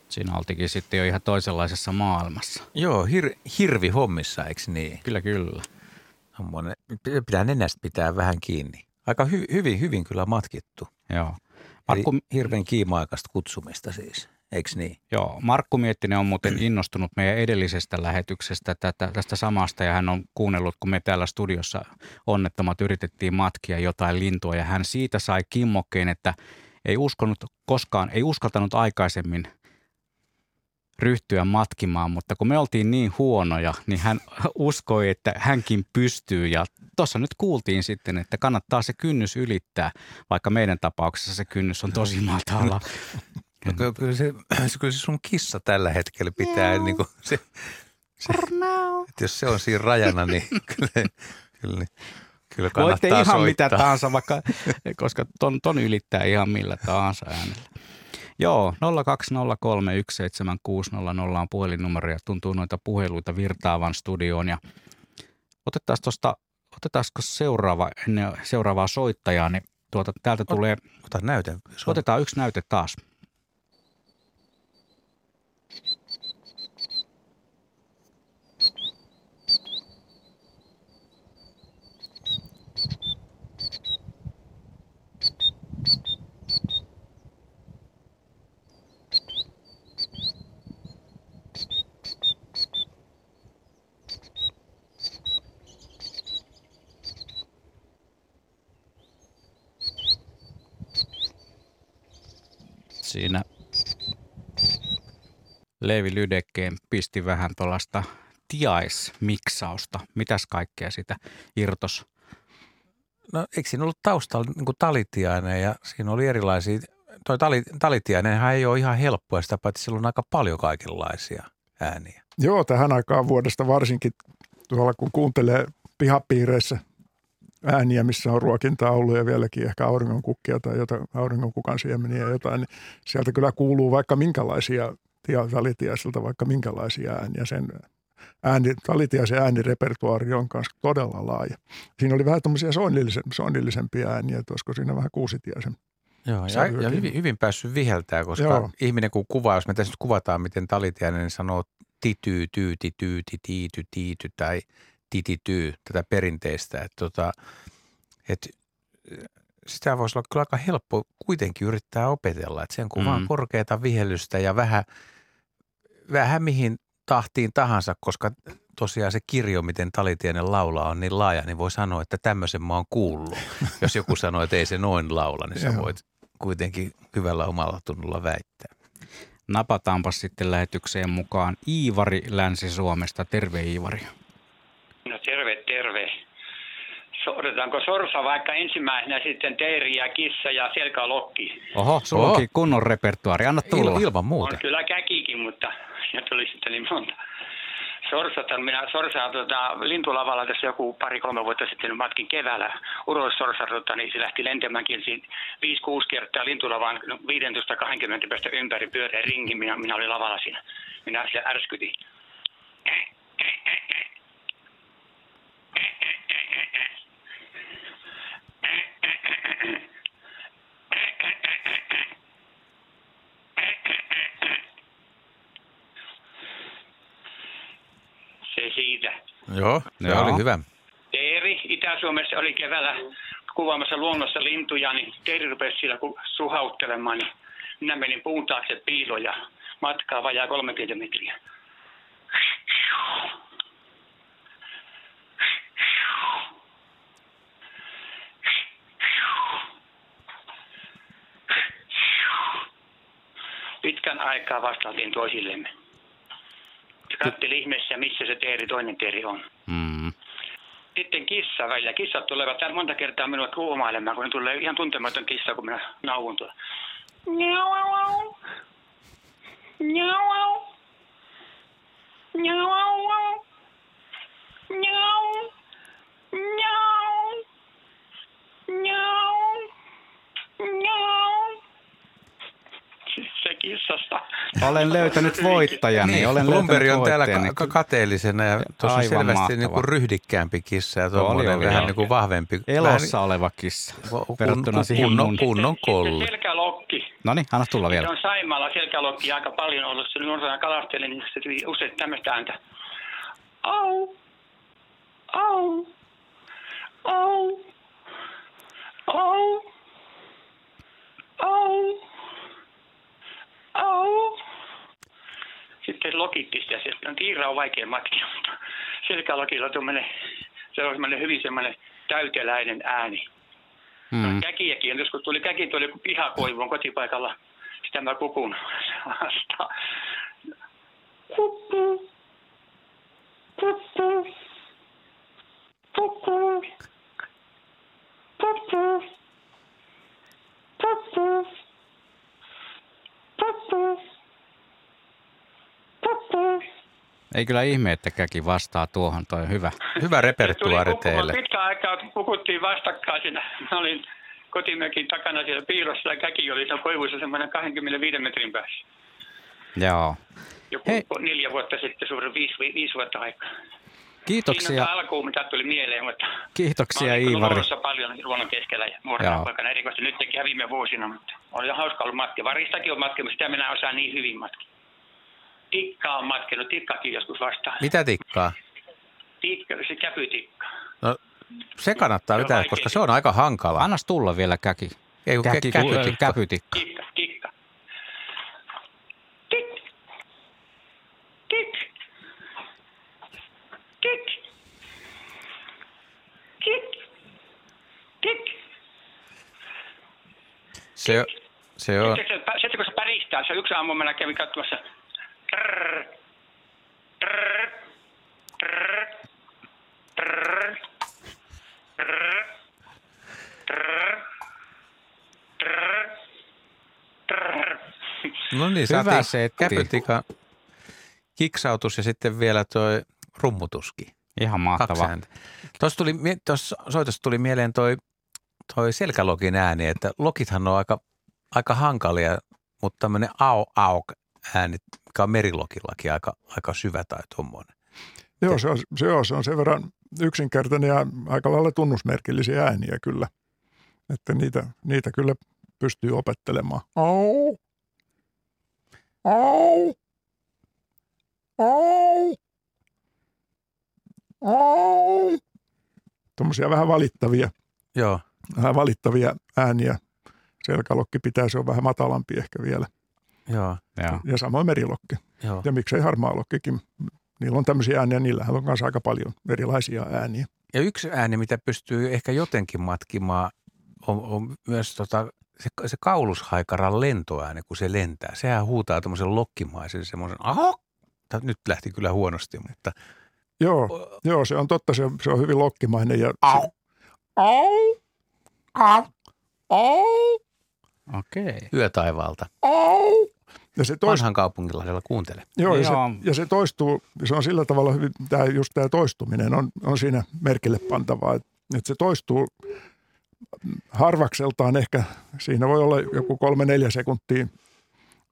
Siinä oltikin sitten jo ihan toisenlaisessa maailmassa. Joo, hir, hirvi hommissa, eikö niin? Kyllä, kyllä. Pitää nenästä pitää vähän kiinni. Aika hy, hyvin, hyvin kyllä matkittu. Joo. Markku... Markku, hirven kiima-aikaista kutsumista siis, eikö niin? Joo, Markku Miettinen on muuten innostunut meidän edellisestä lähetyksestä tätä, tästä samasta ja hän on kuunnellut, kun me täällä studiossa onnettomat yritettiin matkia jotain lintua ja hän siitä sai kimmokkeen, että ei uskonut koskaan, ei uskaltanut aikaisemmin ryhtyä matkimaan, mutta kun me oltiin niin huonoja, niin hän uskoi, että hänkin pystyy ja tuossa nyt kuultiin sitten, että kannattaa se kynnys ylittää, vaikka meidän tapauksessa se kynnys on tosi matala. No, ky- kyllä, se, se, kyllä se sun kissa tällä hetkellä pitää, niin kuin se, se, että jos se on siinä rajana, niin kyllä, kyllä, kyllä kannattaa Voitte ihan soittaa. mitä tahansa, vaikka, koska ton, ton ylittää ihan millä tahansa äänellä. Joo, 020317600 on puhelinnumero ja tuntuu noita puheluita virtaavan studioon. Ja otetaan tuosta, otetaanko seuraava, ennen seuraavaa soittajaa, niin tuota, täältä tulee, Ota näyte. otetaan yksi näyte taas. Siinä Leevi Lydekkeen pisti vähän tuollaista tiaismiksausta. Mitäs kaikkea sitä irtos? No eikö siinä ollut taustalla niin kuin talitiainen ja siinä oli erilaisia, toi tali, talitiainenhan ei ole ihan helppoa sitä, paitsi sillä on aika paljon kaikenlaisia ääniä. Joo, tähän aikaan vuodesta varsinkin tuolla kun kuuntelee pihapiireissä ääniä, missä on ruokintaa ollut ja vieläkin ehkä auringonkukkia tai jotain, auringonkukan siemeniä ja jotain, niin sieltä kyllä kuuluu vaikka minkälaisia tia- talitiaisilta vaikka minkälaisia ääniä. Sen ääni, talitiaisen äänirepertuaari on kanssa todella laaja. Siinä oli vähän tämmöisiä soinnillisempia ääniä, että olisiko siinä vähän kuusitiaisen Joo, ja, ja hyvin, hyvin päässyt viheltää, koska Joo. Ihminen kun kuvaa, jos me tässä nyt kuvataan, miten talitiainen sanoo tityy, tyyti, tyyti, tiity, tiity tai titityy, tätä perinteistä. Että tota, et, sitä voisi olla kyllä aika helppo kuitenkin yrittää opetella. Että sen kun mm. vaan korkeata vihellystä ja vähän, vähän mihin tahtiin tahansa, koska tosiaan se kirjo, miten talitiainen laulaa, on niin laaja, niin voi sanoa, että tämmöisen mä oon kuullut. Jos joku sanoo, että ei se noin laula, niin sä voit kuitenkin hyvällä omalla tunnolla väittää. Napataanpa sitten lähetykseen mukaan Iivari Länsi-Suomesta. Terve Iivari. No terve, terve. So, otetaanko sorsa vaikka ensimmäisenä sitten teeri ja kissa ja selkälokki? Oho, sulla Oho. onkin kunnon repertuaari. Anna tulla. Il, ilman muuta. On kyllä käkikin, mutta sieltä tuli sitten niin monta. Sorsata, minä sorsaa tota, lintulavalla tässä joku pari-kolme vuotta sitten matkin keväällä. Uros sorsa, tota, niin se lähti lentämään kiersi 5-6 kertaa lintulavan no, 15-20 päästä ympäri pyöreä ringi. Minä, minä olin lavalla siinä. Minä se ärskytin. Se siitä. Joo, se Joo. oli hyvä. Teeri Itä-Suomessa oli keväällä kuvaamassa luonnossa lintuja, niin Teeri rupesi siellä ku- suhauttelemaan, niin minä menin puun taakse piiloon ja matkaa vajaa 30 metriä. Pitkän aikaa vastaatiin toisillemme. Se katseli ihmeessä, missä se teeri, toinen teeri on. Mm. Sitten kissa välillä. Kissat tulevat täällä monta kertaa minua kuumailemaan, kun ne tulee ihan tuntematon kissa, kun minä nauun tuolla. Miau. Miau. Miau. Miau. Miau. Miau. Se kissasta. Olen löytänyt voittajani. Niin, Olen Plumberi löytänyt on täällä ka- kateellisena ja tuossa on Aivan selvästi mahtava. niin kuin ryhdikkäämpi kissa ja tuommoinen oli, vähän oli. niin kuin vahvempi. Elossa oleva kissa. Vähän kun- Verrattuna kun- siihen kunnon, mun. kunnon kolli. selkälokki. No niin, anna tulla Se vielä. on Saimaalla selkälokki aika paljon ollut. Se nuorena kalastelin, niin se tuli usein tämmöistä ääntä. Au, au, au, au, au, au. Sitä. Se on tiira on vaikea matkia, mutta selkälokilla on tuommoinen, se on semmoinen hyvin semmoinen täyteläinen ääni. Mm. Käkiäkin, joskus tuli käki tuli pihakoivuun kotipaikalla. Sitä mä kukun vastaan. Ei kyllä ihme, että käki vastaa tuohon. Toi on hyvä. Hyvä repertuaari teille. Pitkä aikaa vastakkain siinä. Mä olin kotimökin takana siellä piilossa ja käki oli siinä koivuissa semmoinen 25 metrin päässä. Joo. Joku Hei. neljä vuotta sitten, suurin viisi, viisi vuotta aikaa. Siinä Kiitoksia, on alkuun, mitä tuli mieleen, mutta kiitoksia mä Iivari. luonnossa paljon luonnon keskellä ja nuorena poikana erikoisesti nyt tekin viime vuosina, mutta oli hauska ollut matkia. Varistakin on matkinut, sitä minä osaan niin hyvin matkia. Tikka on matkinut, tikkakin joskus vastaan. Mitä tikkaa? Tikka, se käpytikka. No, se kannattaa vetää, vaikea. koska se on aika hankala. Annas tulla vielä käki. Ei, Käki, kä- käpytikka. käpytikka. Tikka, tikka. Tik. Tik. Tik. Tik. Tik. Se, se on. Sitten kun se päristää, se yksi aamu minä kävin katsomassa. Trrr, trrr, trrr, trrr, trrr, trrr, trrr, trrr. No niin, Hyvä setti. kiksautus ja sitten vielä toi rummutuskin. Ihan mahtavaa. Tuossa tuli, tuossa soitossa tuli mieleen toi, toi selkälokin ääni, että lokithan on aika, aika hankalia, mutta tämmöinen au au ääni, mikä on merilokillakin aika, aika syvä tai tuommoinen. Joo, se on, se, on, se on sen verran yksinkertainen ja aika lailla tunnusmerkillisiä ääniä kyllä. Että niitä, niitä kyllä pystyy opettelemaan. Au. Au. Au. Au. Tuommoisia vähän valittavia, Joo. vähän valittavia ääniä. Selkälokki pitää, se on vähän matalampi ehkä vielä. Joo. Joo. Ja samoin merilokki. Joo. Ja miksei harmaalokkikin. Niillä on tämmöisiä ääniä, niillä on myös aika paljon erilaisia ääniä. Ja yksi ääni, mitä pystyy ehkä jotenkin matkimaan, on, on myös tota, se, se kaulushaikaran lentoääni, kun se lentää. Sehän huutaa tämmöisen lokkimaisen semmoisen, aho! Tää Nyt lähti kyllä huonosti, mutta Joo, joo se on totta, se on, se on hyvin lokkimainen. Ja Au. Se, au, au, au, Okei. yötaivaalta. au. Ja se toistuu, Vanhan kaupunkilahdella kuuntele. joo, ja, se, ja se toistuu, se on sillä tavalla hyvin, tämä, just tämä toistuminen on, on siinä merkille pantavaa, että, että se toistuu harvakseltaan ehkä, siinä voi olla joku kolme neljä sekuntia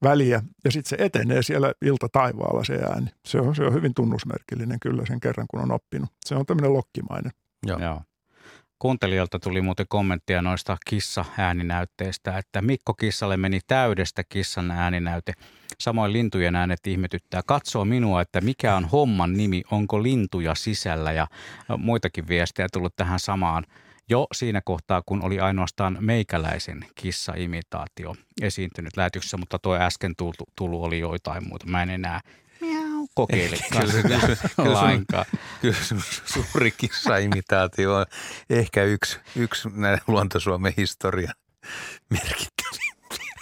väliä, ja sitten se etenee siellä iltataivaalla se ääni. Se on, se on hyvin tunnusmerkillinen kyllä sen kerran, kun on oppinut. Se on tämmöinen lokkimainen. Joo. Joo. Kuuntelijoilta tuli muuten kommenttia noista kissa-ääninäytteistä, että Mikko Kissalle meni täydestä kissan ääninäyte. Samoin lintujen äänet ihmetyttää. Katsoo minua, että mikä on homman nimi, onko lintuja sisällä ja muitakin viestejä tullut tähän samaan. Jo siinä kohtaa, kun oli ainoastaan meikäläisen kissa-imitaatio esiintynyt lähetyksessä, mutta tuo äsken tullut, tullut oli joitain muuta. Mä en enää kokeilekaan Kyllä, kyllä, kyllä lainkaan. Kyllä sun suuri kissa-imitaatio on ehkä yksi, yksi näiden luontosuomen historian merkittäviä.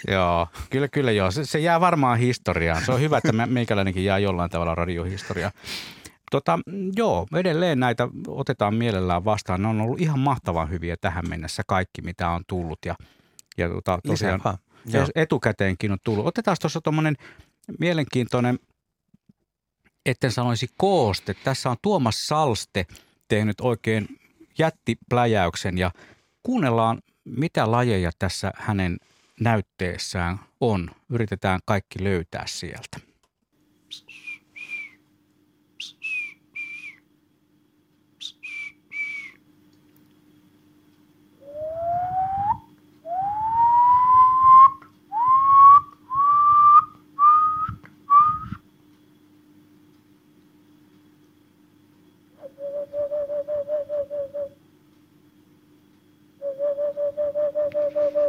Joo, kyllä, kyllä joo. Se, se jää varmaan historiaan. Se on hyvä, että me- meikäläinenkin jää jollain tavalla radiohistoriaan. Tota, joo, edelleen näitä otetaan mielellään vastaan. Ne on ollut ihan mahtavan hyviä tähän mennessä kaikki, mitä on tullut. Ja, ja tota, tosiaan Lisää etukäteenkin on tullut. Otetaan tuossa tuommoinen mielenkiintoinen, etten sanoisi kooste. Tässä on Tuomas Salste tehnyt oikein jättipläjäyksen ja kuunnellaan, mitä lajeja tässä hänen näytteessään on. Yritetään kaikki löytää sieltä.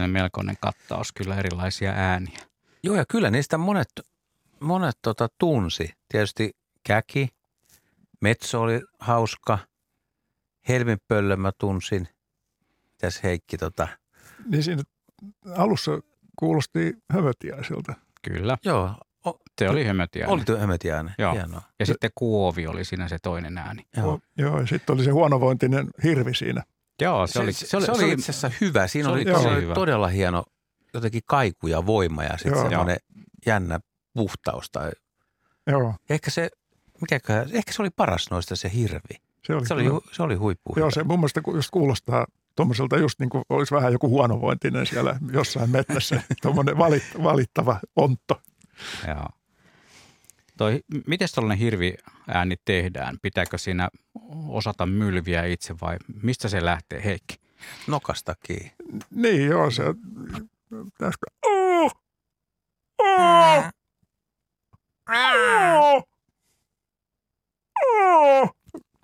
Siellä melkoinen kattaus kyllä erilaisia ääniä. Joo, ja kyllä niistä monet, monet tota, tunsi. Tietysti käki, metso oli hauska, helminpöllö mä tunsin. Mitäs Heikki tota, Niin siinä alussa kuulosti hömötiäiseltä. Kyllä, joo, o, se oli hömötiäinen. oli tuo hömötiäinen. Joo. Hienoa. Ja sitten kuovi oli siinä se toinen ääni. Joo. Joo, ja sitten oli se huonovointinen hirvi siinä. Joo, se, Se, oli, se, se, oli, se oli itse asiassa hyvä. Siinä se oli, oli se oli hyvä. todella hieno jotenkin kaiku ja voima ja sitten semmoinen jännä puhtaus. Tai, Joo, ehkä, se, mikäköhän, ehkä se oli paras noista se hirvi. se oli, Se oli, kyllä- se oli huippu. Joo, se mun mielestä just kuulostaa tuommoiselta just niin kuin olisi vähän joku huonovointinen siellä jossain mettässä. Tuommoinen valit, valittava ontto. Joo. Toi, miten tällainen hirviääni tehdään? Pitääkö siinä osata mylviä itse vai mistä se lähtee, Heikki? Nokasta kiinni. Niin joo, se pitäisikö... Oh! Oh! Oh! Oh!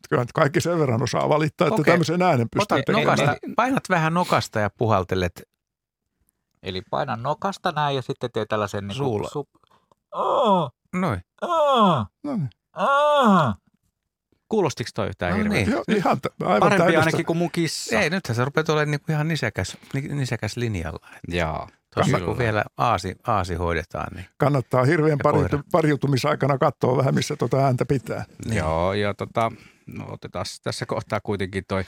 Kyllä nyt kaikki sen verran osaa valittaa, että Okei. tämmöisen äänen pystyy Ota tekemään. nokasta, painat vähän nokasta ja puhaltelet. Eli painan nokasta näin ja sitten tee tällaisen Suulla. Sup... Oh! Noin. Aa, No niin. aa. Kuulostiko toi yhtään No hirveä? niin. Joo, ihan t- aivan Parempi täydellistä. ainakin kuin mun kissa. Ei, nythän se rupeaa olemaan niinku ihan nisäkäs, ni- nisäkäs linjalla. Joo. Tuossa Kyllä. kun vielä aasi, aasi hoidetaan, niin Kannattaa hirveän pariutu- pariutumisaikana katsoa vähän, missä tuota ääntä pitää. Joo, ja tota, no otetaan tässä kohtaa kuitenkin toi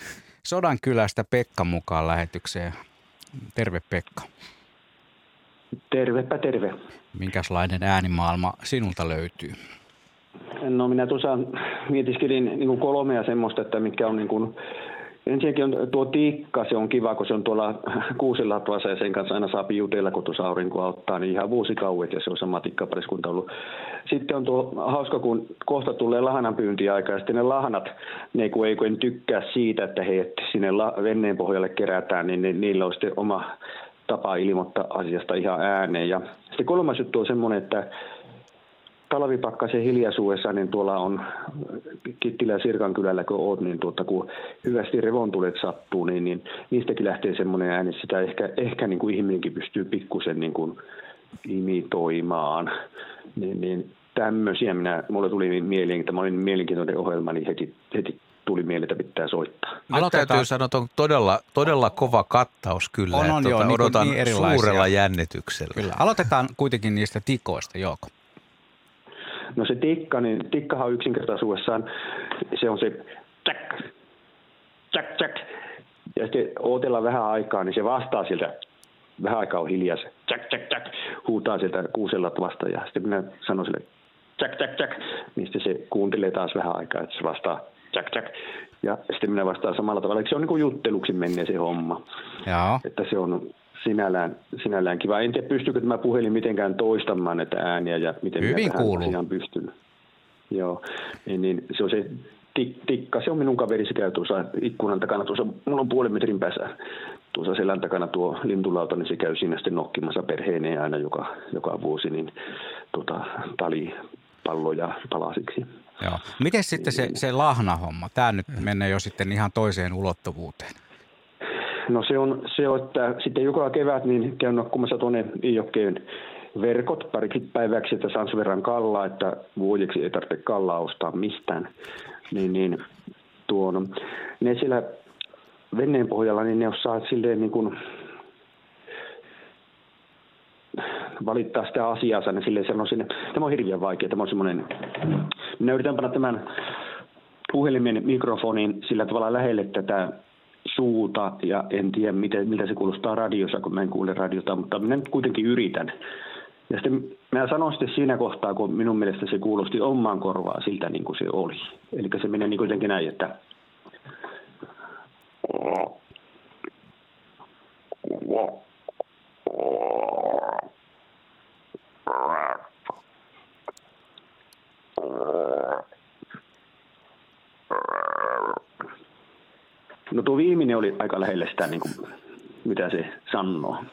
Sodan kylästä Pekka mukaan lähetykseen. Terve Pekka. Tervepä terve. Minkälainen äänimaailma sinulta löytyy? No minä tuossa mietiskelin niin kuin kolmea semmoista, että mikä on niin kuin, ensinnäkin on tuo tikka, se on kiva, kun se on tuolla kuusilla tuossa ja sen kanssa aina saa jutella, kun tuossa aurinko auttaa, niin ihan vuosikauet ja se on sama tikkapariskunta ollut. Sitten on tuo hauska, kun kohta tulee lahanan pyyntiaika ja sitten ne lahanat, ne kun ei kun en tykkää siitä, että he sinne la- venneen pohjalle kerätään, niin ne, niillä on sitten oma tapa ilmoittaa asiasta ihan ääneen. Ja sitten kolmas juttu on semmoinen, että talvipakkasen hiljaisuudessa, niin tuolla on Kittilä ja Sirkan kylällä, kun oot, niin tuota, kun hyvästi revontulet sattuu, niin, niin niistäkin lähtee semmoinen ääni, sitä ehkä, ehkä niin kuin ihminenkin pystyy pikkusen niin kuin imitoimaan. Niin, niin tämmöisiä minä, mulle tuli mieleen, mä olin mielenkiintoinen ohjelma, niin heti, heti tuli mieleen, että pitää soittaa. Aloitetaan- täytyy sanoa, että on todella, todella kova kattaus kyllä. On, että on, joo, tota, niin kuin odotan niin erilaisia. suurella jännityksellä. Kyllä. Aloitetaan kuitenkin niistä tikoista, Jouko. No se tikka, niin tikkahan on yksinkertaisuudessaan, se on se tsäk, tsäk, tsäk. Ja sitten odotellaan vähän aikaa, niin se vastaa sieltä, vähän aikaa on hiljaa se tsäk, tsäk, tsäk, huutaa sieltä kuusella vasta. Ja sitten minä sanon sille tsäk, tsäk, tsäk, niin sitten se kuuntelee taas vähän aikaa, että se vastaa tsäk, tsäk. Ja sitten minä vastaan samalla tavalla, Eikö se on niin kuin jutteluksi menee se homma. Joo. Että se on sinällään, sinällään kiva. En tiedä, pystyykö tämä puhelin mitenkään toistamaan näitä ääniä ja miten Hyvin minä tähän asiaan pystyn. Joo, niin, niin se on se tik, tikka, se on minun kaveri, se käy tuossa ikkunan takana, tuossa, mulla on puolen metrin päässä tuossa selän takana tuo lintulauta, niin se käy siinä sitten nokkimassa perheeneen aina joka, joka vuosi, niin tota, tali palloja palasiksi. Joo. Miten sitten se, se lahnahomma? Tämä nyt menee jo sitten ihan toiseen ulottuvuuteen. No se on, se on, että sitten joka kevät niin käyn nokkumassa tuonne Iijokkeen verkot pariksi päiväksi, että saan sen verran kallaa, että vuodeksi ei tarvitse kallaa ostaa mistään. Niin, niin tuon, ne siellä veneen pohjalla, niin ne osaa silleen niin kuin valittaa sitä asiaa, niin silleen sanoisin, tämä on hirveän vaikea, tämä on semmoinen, minä yritän panna tämän puhelimen mikrofonin sillä tavalla lähelle tätä suuta ja en tiedä miten, miltä se kuulostaa radiossa, kun mä en kuule radiota, mutta minä nyt kuitenkin yritän. Ja sitten mä sanon sitten siinä kohtaa, kun minun mielestä se kuulosti omaan korvaan siltä niin kuin se oli. Eli se menee niin kuitenkin näin, että No tuo viimeinen oli aika lähellä sitä, niin kuin, mitä se sanoo.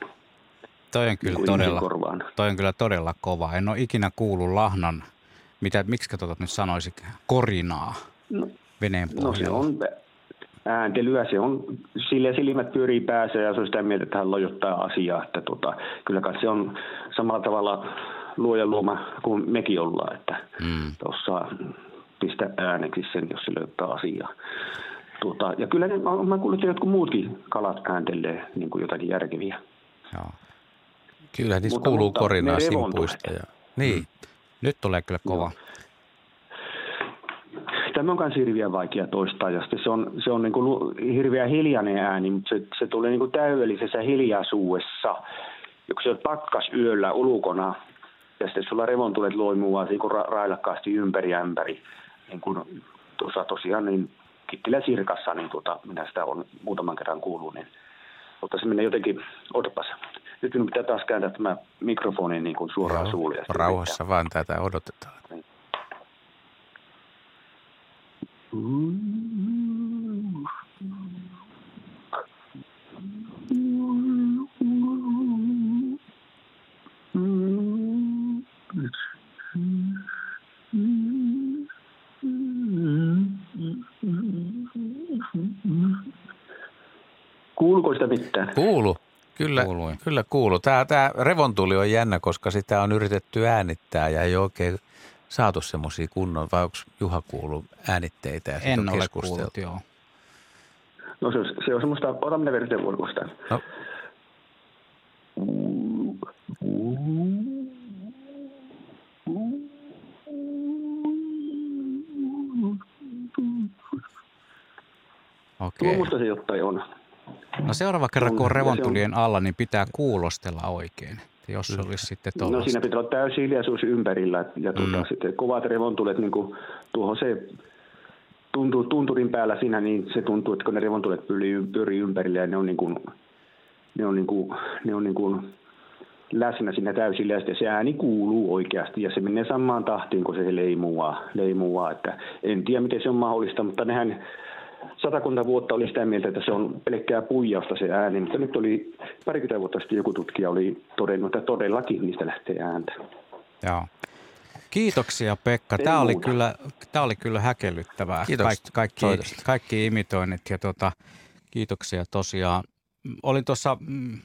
Toi on Niin kyllä kuin todella, korvaan. toi on kyllä todella kova. En ole ikinä kuullut lahnan, mitä, miksi tuota nyt sanoisi, korinaa No, veneen no se pohjalla. on ääntelyä, se on, sille silmät pyörii päässä ja se on sitä mieltä, että hän lojottaa asiaa. Että tota, kyllä kai se on samalla tavalla luojan luoma kuin mekin ollaan, että Mm. osaa pistää ääneksi sen, jos se löytää asiaa. Tuota, ja kyllä ne, mä, mä kuulin, että jotkut muutkin kalat ääntelee niin kuin jotakin järkeviä. Joo. Kyllä niissä Mutta- kuuluu mutta korinaa simpuista. Ja, niin. Nyt tulee kyllä kova. Tämä on myös hirveän vaikea toistaa ja se on, se on niin kuin hirveän hiljainen ääni, mutta se, se tulee niin kuin täydellisessä hiljaisuudessa. Ja kun se on pakkas yöllä ulkona ja sitten sulla revontulet loimuu niin ra- railakkaasti ympäri ja ympäri. Niin kuin tuossa tosiaan niin Kittilä Sirkassa, niin tuota, minä sitä on muutaman kerran kuullut, niin, mutta se menee jotenkin, odotapas. Nyt minun pitää taas kääntää tämä mikrofoni niin kuin suoraan suulle. ja sitten Rauhassa vaan tätä odotetaan. Kuuluuko sitä mitään? Kuulu. Kyllä, Kuului. kyllä kuuluu. Tämä, tämä revontuli on jännä, koska sitä on yritetty äänittää ja ei oikein saatu semmoisia kunnon, vai onko Juha kuullut äänitteitä ja En on ole keskusteltu? kuullut, joo. No se, on- se on semmoista, ota minä ulkoista. No, Okei. Tuommoista se jotain on. No seuraava kerran, kun on revontulien alla, niin pitää kuulostella oikein. Jos se olisi sitten No siinä pitää olla täysi hiljaisuus ympärillä ja tuota, Mm. sitten kovat revontulet, niin kuin tuohon se tuntuu, tunturin päällä siinä, niin se tuntuu, että kun ne revontulet pyörii, pyörii ympärillä ja ne on, niin kuin, ne on, niin kuin, ne on niin kuin läsnä siinä täysillä ja se ääni kuuluu oikeasti ja se menee samaan tahtiin, kun se leimuaa. leimuaa. Että en tiedä, miten se on mahdollista, mutta nehän satakunta vuotta oli sitä mieltä, että se on pelkkää puijausta se ääni, mutta nyt oli parikymmentä vuotta sitten joku tutkija oli todennut, että todellakin niistä lähtee ääntä. Joo. Kiitoksia Pekka. Ei Tämä oli, kyllä, tämä oli kyllä häkellyttävää. Kiitos Kaik, kaikki, soitosta. kaikki imitoinnit ja tota, kiitoksia tosiaan. Olin tuossa mm,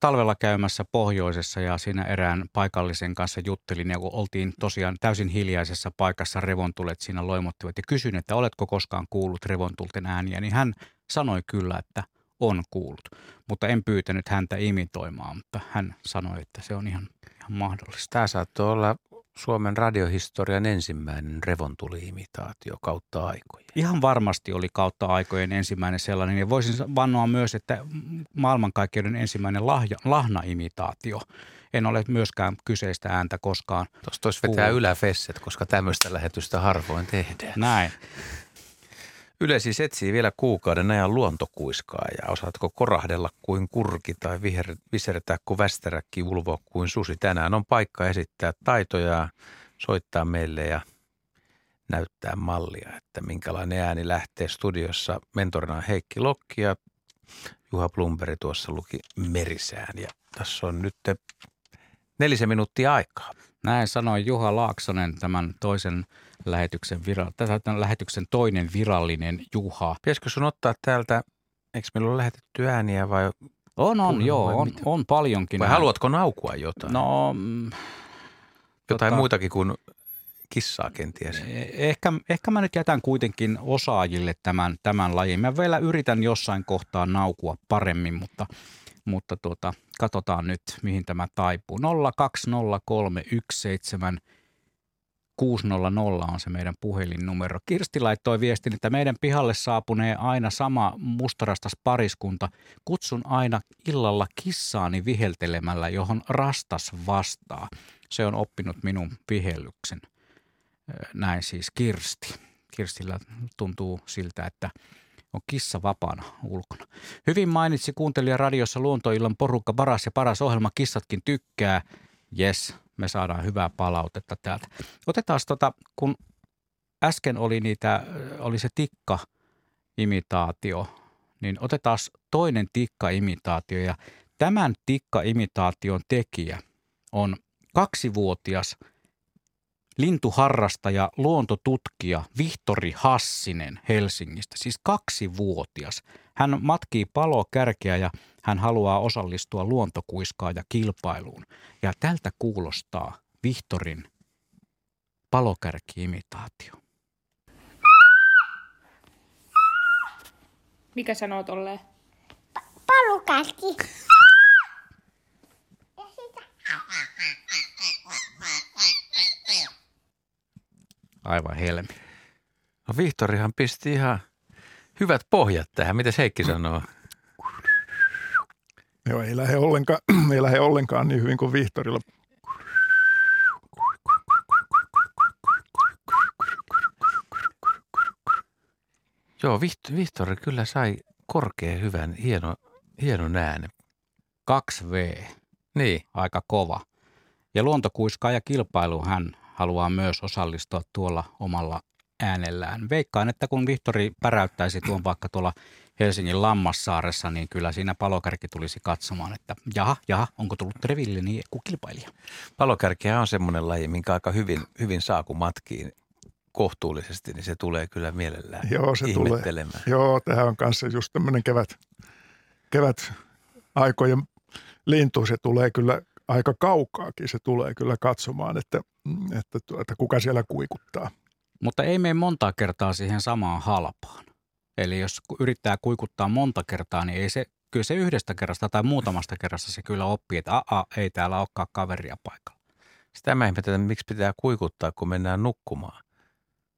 talvella käymässä pohjoisessa ja siinä erään paikallisen kanssa juttelin ja kun oltiin tosiaan täysin hiljaisessa paikassa revontulet siinä loimottivat ja kysyin, että oletko koskaan kuullut revontulten ääniä, niin hän sanoi kyllä, että on kuullut, mutta en pyytänyt häntä imitoimaan, mutta hän sanoi, että se on ihan, ihan mahdollista. tämä saattoi olla Suomen radiohistorian ensimmäinen revontuli-imitaatio kautta aikojen. Ihan varmasti oli kautta aikojen ensimmäinen sellainen ja voisin vannoa myös, että maailmankaikkeuden ensimmäinen lahja, lahna-imitaatio. En ole myöskään kyseistä ääntä koskaan. Tuosta olisi vetää yläfesset, koska tämmöistä lähetystä harvoin tehdään. Näin. Yle siis etsii vielä kuukauden ajan luontokuiskaa ja osaatko korahdella kuin kurki tai viher, visertää kuin västeräkki, ulvoa kuin susi. Tänään on paikka esittää taitoja, soittaa meille ja näyttää mallia, että minkälainen ääni lähtee studiossa. Mentorina on Heikki Lokki ja Juha Plumberi tuossa luki merisään ja tässä on nyt nelisen minuuttia aikaa. Näin sanoi Juha Laaksonen tämän toisen lähetyksen, vira, tämän lähetyksen toinen virallinen Juha. Pitäisikö sun ottaa täältä, eikö meillä ole lähetetty ääniä vai, On, on, joo, on, mitä? on paljonkin. vai haluatko naukua jotain? No, mm, Jotain tota- muitakin kuin kissaa kenties. Eh, Ehkä, ehkä mä nyt jätän kuitenkin osaajille tämän, tämän lajin. Mä vielä yritän jossain kohtaa naukua paremmin, mutta, mutta tuota, katsotaan nyt, mihin tämä taipuu. 020317600 on se meidän puhelinnumero. Kirsti laittoi viestin, että meidän pihalle saapunee aina sama mustarastas pariskunta. Kutsun aina illalla kissaani viheltelemällä, johon rastas vastaa. Se on oppinut minun vihellyksen näin siis Kirsti. Kirstillä tuntuu siltä, että on kissa vapaana ulkona. Hyvin mainitsi kuuntelija radiossa Luontoillan porukka paras ja paras ohjelma. Kissatkin tykkää. Yes, me saadaan hyvää palautetta täältä. Otetaan tota, kun äsken oli niitä, oli se tikka-imitaatio, niin otetaan toinen tikka-imitaatio. Ja tämän tikka-imitaation tekijä on kaksivuotias lintuharrastaja, luontotutkija Vihtori Hassinen Helsingistä, siis kaksivuotias. Hän matkii palokärkeä ja hän haluaa osallistua luontokuiskaaja kilpailuun. Ja tältä kuulostaa Vihtorin palokärki-imitaatio. Mikä sanoo tolleen? Palukärki. Aivan helmi. No Vihtorihan pisti ihan hyvät pohjat tähän. Mitä Heikki sanoo? Joo, ei lähde ollenkaan, ei lähde ollenkaan niin hyvin kuin Vihtorilla. Joo, Viht- Vihtori kyllä sai korkean hyvän, hieno, hienon äänen. 2V, Niin, aika kova. Ja luontokuiskaaja kilpailu hän haluaa myös osallistua tuolla omalla äänellään. Veikkaan, että kun Vihtori päräyttäisi tuon vaikka tuolla Helsingin Lammassaaressa, niin kyllä siinä palokärki tulisi katsomaan, että jaha, jaha, onko tullut Treville niin kuin kilpailija. palokärkiä on semmoinen laji, minkä aika hyvin, hyvin saa, kun matkii kohtuullisesti, niin se tulee kyllä mielellään Joo, se tulee. Joo, tähän on kanssa just tämmöinen kevät, kevät aikojen lintu, se tulee kyllä aika kaukaakin, se tulee kyllä katsomaan, että, että, että kuka siellä kuikuttaa. Mutta ei mene montaa kertaa siihen samaan halpaan. Eli jos yrittää kuikuttaa monta kertaa, niin ei se, kyllä se yhdestä kerrasta tai muutamasta kerrasta se kyllä oppii, että aa, ei täällä olekaan kaveria paikalla. Sitä mä ihmetän, miksi pitää kuikuttaa, kun mennään nukkumaan.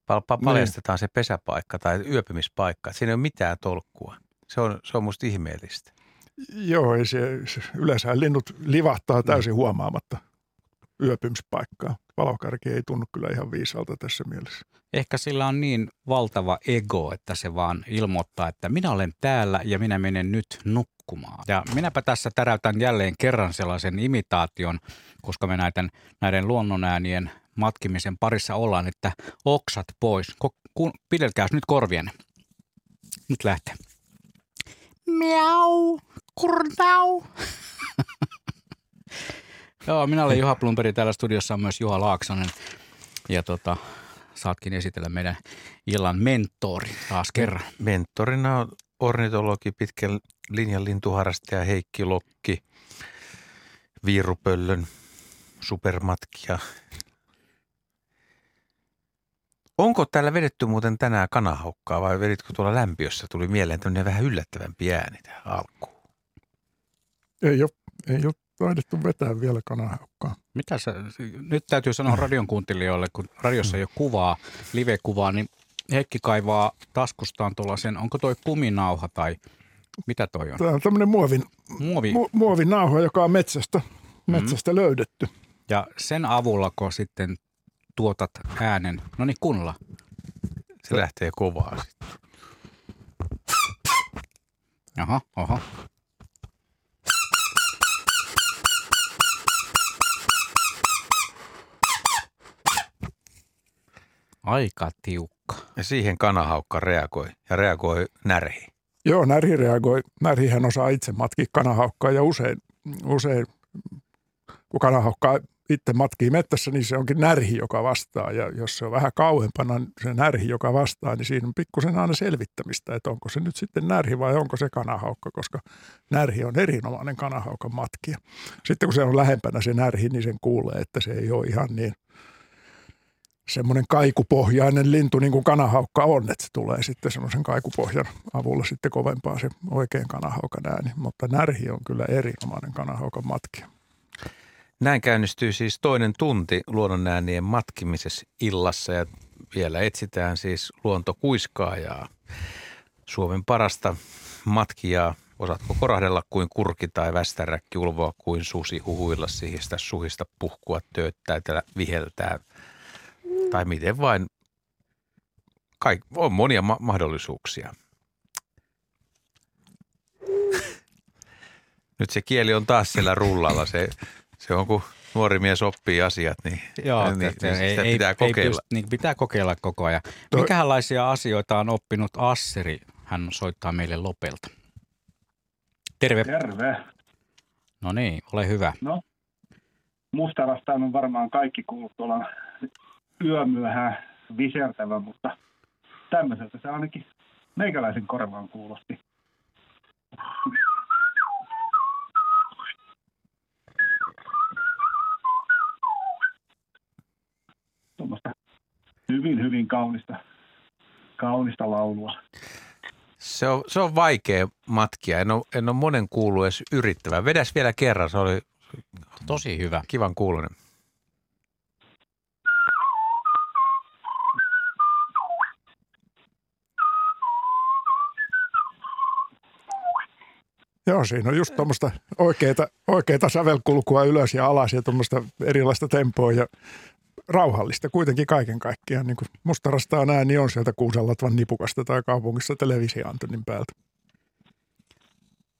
Pal- pal- paljastetaan se pesäpaikka tai yöpymispaikka. Siinä ei ole mitään tolkkua. Se on, se on musta ihmeellistä. Joo, ei se, yleensä linnut livahtaa täysin huomaamatta yöpymispaikkaa. Valokärki ei tunnu kyllä ihan viisalta tässä mielessä. Ehkä sillä on niin valtava ego, että se vaan ilmoittaa, että minä olen täällä ja minä menen nyt nukkumaan. Ja minäpä tässä täräytän jälleen kerran sellaisen imitaation, koska me näiden, näiden luonnonäänien matkimisen parissa ollaan, että oksat pois. Pidelkääs nyt korvien. Nyt lähtee. Miau, kurnau. Joo, minä olen Juha Plumperi. Täällä studiossa on myös Juha Laaksonen. Ja tota, saatkin esitellä meidän illan mentori taas kerran. Mentorina on ornitologi, pitkän linjan lintuharrastaja Heikki Lokki, Viirupöllön supermatkia. Onko täällä vedetty muuten tänään kanahaukkaa vai veditkö tuolla lämpiössä? Tuli mieleen tämmöinen vähän yllättävämpi ääni tähän alkuun. Ei ole, ei ole taidettu vetää vielä kanahaukkaa. Mitä sä, nyt täytyy sanoa radion kuuntelijoille, kun radiossa ei ole kuvaa, live-kuvaa, niin Heikki kaivaa taskustaan tuollaisen, onko toi kuminauha tai mitä toi on? Tämä on tämmöinen muovin, Muovi. mu, muovinauha, joka on metsästä, metsästä mm. löydetty. Ja sen avulla, kun sitten tuotat äänen, no niin kunnolla. Se lähtee kovaa sitten. Aha, oho. Aika tiukka. Ja siihen kanahaukka reagoi ja reagoi närhi. Joo, närhi reagoi. Närhihän osaa itse matkia kanahaukkaa ja usein, usein kun kanahaukkaa itse matkii mettässä, niin se onkin närhi, joka vastaa. Ja jos se on vähän kauempana se närhi, joka vastaa, niin siinä on pikkusen aina selvittämistä, että onko se nyt sitten närhi vai onko se kanahaukka, koska närhi on erinomainen kanahaukan matkia. Sitten kun se on lähempänä se närhi, niin sen kuulee, että se ei ole ihan niin semmoinen kaikupohjainen lintu, niin kuin kanahaukka on, että se tulee sitten semmoisen kaikupohjan avulla sitten kovempaa se oikein kanahaukan ääni. Mutta närhi on kyllä erinomainen kanahaukan matkia. Näin käynnistyy siis toinen tunti luonnonäänien matkimisessa illassa ja vielä etsitään siis luontokuiskaajaa, Suomen parasta matkijaa. Osaatko korahdella kuin kurki tai västäräkki, ulvoa kuin susi, huhuilla sihistä, suhista, puhkua, tööttäytellä, viheltää tai miten vain. Kaik, on monia ma- mahdollisuuksia. Nyt se kieli on taas siellä rullalla. Se, se on, kun nuori mies oppii asiat, niin, Joo, niin että sitä ei, pitää ei, kokeilla. Ei pyst, niin pitää kokeilla koko ajan. Mikälaisia asioita on oppinut Asseri? Hän soittaa meille Lopelta. Terve. Terve. No niin, ole hyvä. No, mustarastaan on varmaan kaikki kuullut tuolla yömyöhään visertävä, mutta tämmöiseltä se ainakin meikäläisen korvaan kuulosti. Tuommoista hyvin, hyvin kaunista, kaunista laulua. Se on, se on vaikea matkia. En ole, en ole monen kuullut edes yrittävän. Vedäs vielä kerran, se oli Tosi hyvä. kivan kuulonen. Joo, siinä on just tuommoista oikeita, oikeita sävelkulkua ylös ja alas ja tuommoista erilaista tempoa ja rauhallista kuitenkin kaiken kaikkiaan. Niin kuin mustarastaan ääni on sieltä Kuusanlatvan nipukasta tai kaupungissa televisioantennin päältä.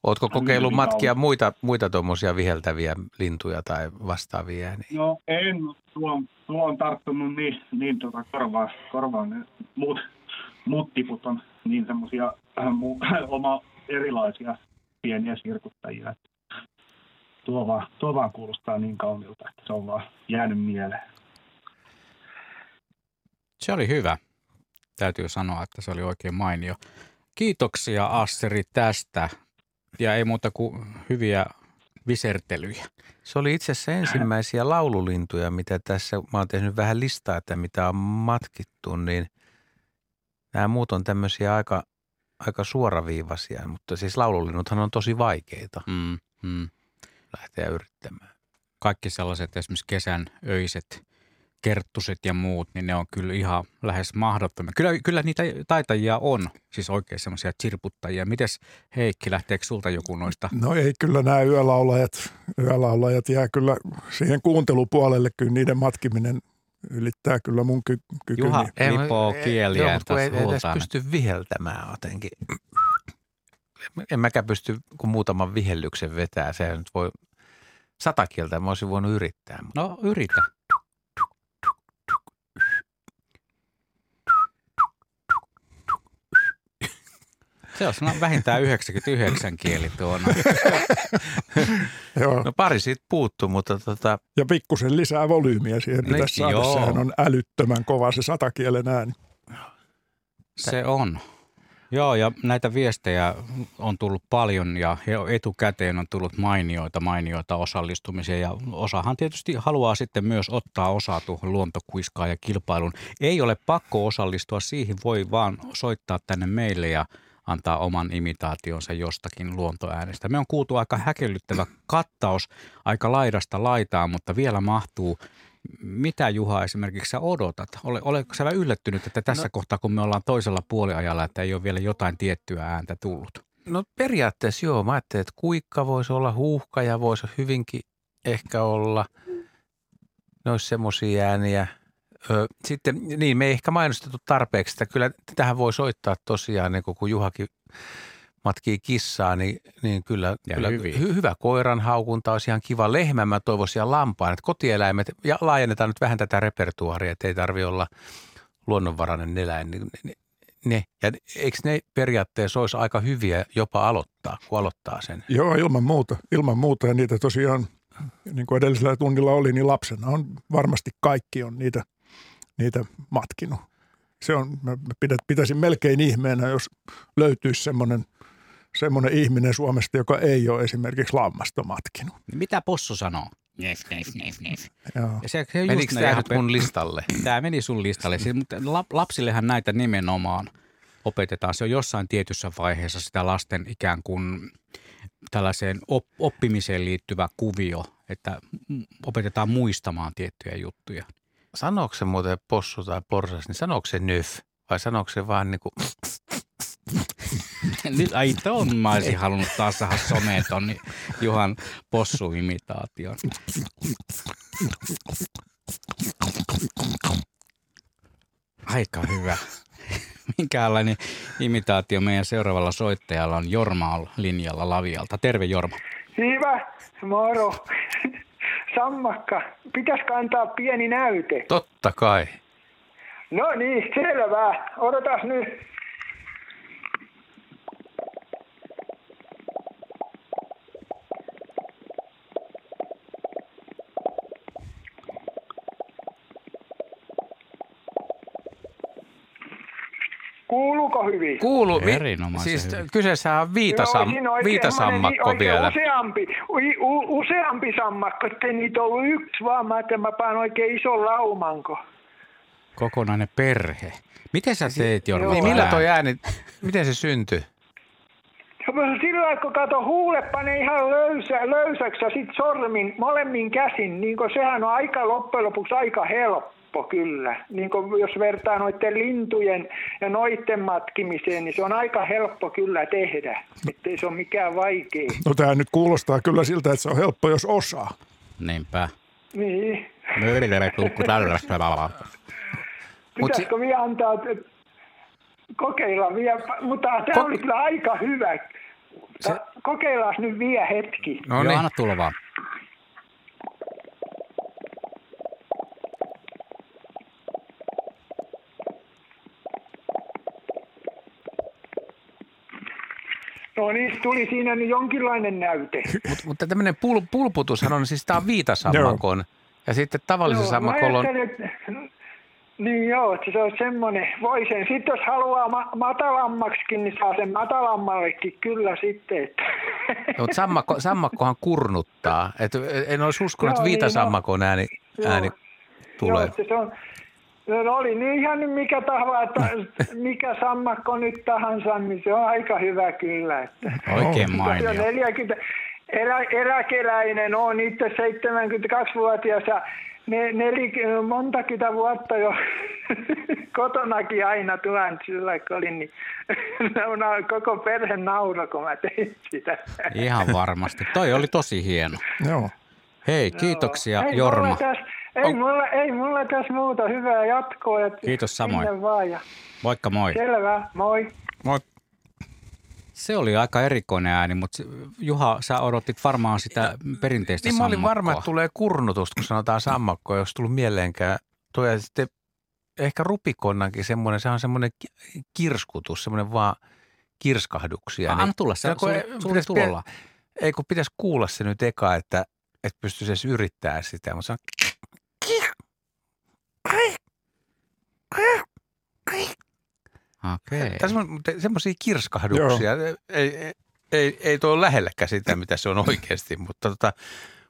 Oletko On kokeillut hyvin matkia muita, muita tuommoisia viheltäviä lintuja tai vastaavia ääniä? No en, tuo on, tuo on tarttunut niin, niin tuota korvaan, korvaan. Ne Muut, muut tiput on niin semmoisia äh, oma erilaisia pieniä sirkuttajia. Tuo vaan, tuo vaan kuulostaa niin kauniilta, että se on vaan jäänyt mieleen. Se oli hyvä. Täytyy sanoa, että se oli oikein mainio. Kiitoksia Asseri tästä. ja ei muuta kuin hyviä visertelyjä. Se oli itse asiassa ensimmäisiä laululintuja, mitä tässä, mä oon tehnyt vähän listaa, että mitä on matkittu, niin nämä muut on tämmöisiä aika, aika suoraviivaisia, mutta siis laululinnuthan on tosi vaikeita Mm, mm. lähteä yrittämään. Kaikki sellaiset esimerkiksi kesän öiset kerttuset ja muut, niin ne on kyllä ihan lähes mahdottomia. Kyllä, kyllä niitä taitajia on, siis oikein semmoisia chirputtajia. Mites Heikki, lähteekö sulta joku noista? No ei kyllä nämä yölaulajat, yölaulajat jää kyllä siihen kuuntelupuolelle, kyllä niiden matkiminen ylittää kyllä mun ky- kykyni. Juha lipoo Joo, kieliä mutta kun ei, ei sultaan. pysty viheltämään jotenkin. En mäkään pysty kun muutaman vihellyksen vetää. Se nyt voi sata kieltä, mä olisin voinut yrittää. Mutta No yritä. Se on vähintään 99 kieli tuona. Joo. no pari siitä puuttuu, mutta tota, Ja pikkusen lisää volyymiä siihen Niin, pitäisi saada. joo. Sehän on älyttömän kova se satakielen ääni. Se on. Joo, ja näitä viestejä on tullut paljon ja etukäteen on tullut mainioita, mainioita osallistumisia ja osahan tietysti haluaa sitten myös ottaa osaa tuohon luontokuiskaan ja kilpailuun. Ei ole pakko osallistua siihen, voi vaan soittaa tänne meille ja antaa oman imitaationsa jostakin luontoäänestä. Me on kuultu aika häkellyttävä kattaus aika laidasta laitaan, mutta vielä mahtuu mitä Juha esimerkiksi sä odotat? Ole, oletko sä yllättynyt, että tässä no. kohtaa, kun me ollaan toisella puoliajalla, että ei ole vielä jotain tiettyä ääntä tullut? no periaatteessa joo. Mä ajattelin, että kuikka voisi olla, huuhka ja voisi hyvinkin ehkä olla. Ne olisi semmoisia ääniä. Ö, sitten, niin me ei ehkä mainostettu tarpeeksi, että kyllä tähän voi soittaa tosiaan, niin kun Juhakin matkii kissaa, niin, niin kyllä, Ja kyllä hyvin. hy, hyvä koiran haukunta olisi ihan kiva. Lehmä mä toivoisin ja lampaan, että kotieläimet, ja laajennetaan nyt vähän tätä repertuaaria, että ei tarvi olla luonnonvarainen eläin. Niin, ne, ne, ja eikö ne periaatteessa olisi aika hyviä jopa aloittaa, kun aloittaa sen? Joo, ilman muuta. Ilman muuta ja niitä tosiaan, niin kuin edellisellä tunnilla oli, niin lapsena on varmasti kaikki on niitä, niitä matkinut. Se on, mä pidät- pitäisin melkein ihmeenä, jos löytyisi semmoinen, semmoinen ihminen Suomesta, joka ei ole esimerkiksi lammasta matkinut. Mitä possu sanoo? Nef, nef, nef, nef. Joo. Ja se, se Menikö tämä nyt mun listalle? Tämä meni sun listalle. Siis, mutta lap- lapsillehan näitä nimenomaan opetetaan. Se on jossain tietyssä vaiheessa sitä lasten ikään kuin tällaiseen op- oppimiseen liittyvä kuvio, että opetetaan muistamaan tiettyjä juttuja. Sanooko se muuten possu tai porsas, niin sanooko se nöf? Vai sanooko se vaan niin kuin, Nyt, ai ton mä olisin halunnut taas saada someen ton niin Juhan possu-imitaation. Aika hyvä. Minkälainen imitaatio meidän seuraavalla soittajalla on Jorma linjalla Lavialta. Terve Jorma. Hyvä, moro. Sammakka, pitäisikö antaa pieni näyte? totta kai. No niin, selvä. Odotas nyt. Kuuluuko hyvin? Kuulu, Erinomaisen siis hyvin. kyseessä on viitasam, Joo, on oikein viitasammakko vielä. Useampi, u, u, useampi sammakko, ettei niitä ollut yksi, vaan mä ajattelin, mä paan oikein ison laumanko. Kokonainen perhe. Miten sä teet Jorma? Niin millä toi ääni, miten se syntyi? Ja Sillä lailla, kun kato huule pane ihan löysä, löysäksi ja sit sormin molemmin käsin, niin sehän on aika loppujen lopuksi aika helppo kyllä. Niin kun jos vertaa noiden lintujen ja noiden matkimiseen, niin se on aika helppo kyllä tehdä. Ettei se ole mikään vaikea. No tämä nyt kuulostaa kyllä siltä, että se on helppo, jos osaa. Niinpä. Niin. Mut se- Pitäisikö vielä antaa, kokeilla vielä, mutta tämä oli kyllä aika hyvä. Se- Kokeillaan nyt vielä hetki. No Joo, niin, anna tulla vaan. No niin, tuli siinä nyt jonkinlainen näyte. Mut, mutta tämmöinen pul, pulputushan on, siis tämä on viitasammakon. Ja sitten tavallisen Joo, mä sammakolla on, että- Niin joo, että se on semmoinen. Voi sen. Sitten jos haluaa ma- matalammaksikin, niin saa sen matalammallekin kyllä sitten. Että. No, mutta sammakko, sammakkohan kurnuttaa. Et en olisi uskonut, että Joo, niin, viitasammakon ääni, Joo. ääni tulee. Joo, että se on, no oli niin ihan nyt mikä tahva, että mikä sammakko nyt tahansa, niin se on aika hyvä kyllä. Että. Oikein mainio. 40, erä, eräkeläinen on itse 72-vuotias ja ne, neli, montakymmentä vuotta jo kotonakin aina tulen sillä kun olin, niin koko perhe nauro, kun mä tein sitä. Ihan varmasti. Toi oli tosi hieno. Joo. Hei, kiitoksia ei Jorma. Mulla tässä, ei, mulla, ei mulla tässä muuta hyvää jatkoa. Että Kiitos samoin. sinne Vaan ja Moikka moi. selvä, moi. Moi. Se oli aika erikoinen ääni, mutta se- Juha, sä odotit varmaan sitä perinteistä Niin mä olin sammakkoa. varma, että tulee kurnutusta, kun sanotaan sammakko, jos tullut mieleenkään. Tuo ja sitten ehkä rupikonnankin semmoinen, se on semmoinen ki- kirskutus, semmoinen vaan kirskahduksia. Anna tulla, se- kun sulla- ei- sulla pitäisi- tulolla. Ei kun pitäisi kuulla se nyt eka, että, että pystyisi edes yrittää sitä, mutta se on Okei. Tässä on semmoisia kirskahduksia. Ei, ei, ei, ei tuo ole lähelläkään sitä, mitä se on oikeasti, mutta tota,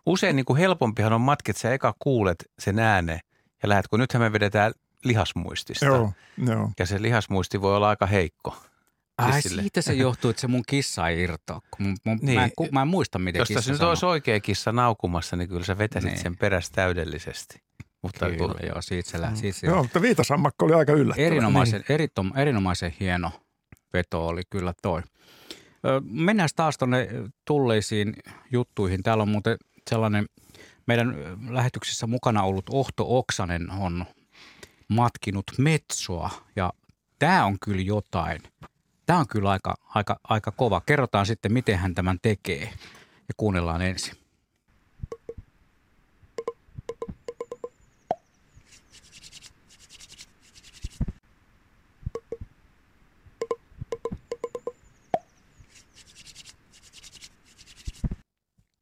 usein niin kuin helpompihan on matket, sä eka kuulet sen äänen ja lähdet, kun nythän me vedetään lihasmuistista. Joo, joo. Ja se lihasmuisti voi olla aika heikko. Ai Siis sille- siitä se johtuu, että se mun kissa ei irtoa. kun Mun, mun, Niin. mä, en, ku- mä en muista, miten Jos kissa tässä nyt olisi oikea kissa naukumassa, niin kyllä sä vetäisit Niin. sen perässä täydellisesti. Mutta Kyllä, kun, joo, siitä se, lä- siitä se Joo, mutta viitasammakko oli aika yllättävä. Erinomaisen, eritom, erinomaisen hieno veto oli kyllä toi. Ö, Mennään taas tuonne tulleisiin juttuihin. Täällä on muuten sellainen meidän lähetyksessä mukana ollut Ohto Oksanen on matkinut metsoa ja tämä on kyllä jotain. Tämä on kyllä aika, aika, aika kova. Kerrotaan sitten, miten hän tämän tekee ja kuunnellaan ensin.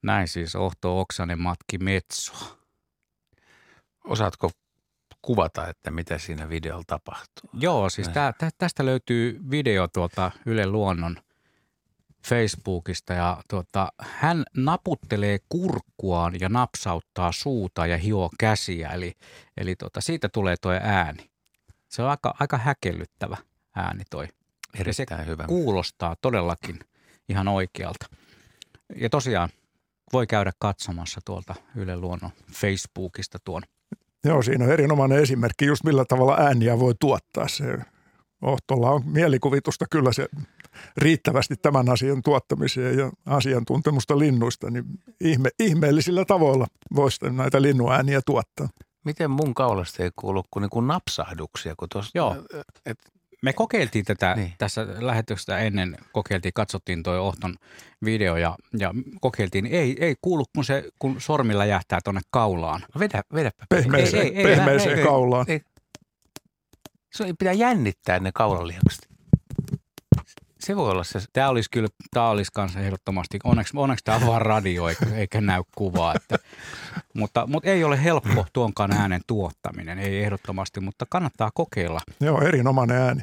Näin siis Ohto Oksanen matki metsoa. osaatko kuvata, että mitä siinä videolla tapahtuu? Joo, siis tää, tä, tästä löytyy video tuolta Yle Luonnon Facebookista ja tuota, hän naputtelee kurkkuaan ja napsauttaa suuta ja hioo käsiä, eli, eli tuota, siitä tulee tuo ääni. Se on aika, aika häkellyttävä ääni toi. ja se Erittäin hyvä. kuulostaa todellakin ihan oikealta. Ja tosiaan voi käydä katsomassa tuolta Yle Luonnon Facebookista tuon Joo, siinä on erinomainen esimerkki just millä tavalla ääniä voi tuottaa. Se Ohtolla on mielikuvitusta kyllä se riittävästi tämän asian tuottamiseen ja asiantuntemusta linnuista, niin ihme, ihmeellisillä tavoilla voisi näitä linnuääniä tuottaa. Miten mun kaulasta ei kuulu kuin, niin kuin napsahduksia? Kun tuossa, Joo. et, Me kokeiltiin tätä Niin. tässä lähetystä ennen, kokeiltiin, katsottiin toi Ohton video ja, ja kokeiltiin. Ei, ei kuulu, kun, se, kun sormi läjähtää tuonne kaulaan. vedä, vedäpä. Pehmeiseen, Ei, ei, ei, pehmeiseen ei, kaulaan. Ei. Se ei pitää jännittää ne kaulalihakset. Se voi olla se. Tämä olisi kyllä, tämä olisi kanssa ehdottomasti, onneksi, onneksi tämä on vaan radio eikä, eikä näy kuvaa. Että, mutta, mutta ei ole helppo tuonkaan äänen tuottaminen, ei ehdottomasti, mutta kannattaa kokeilla. Joo, erinomainen ääni.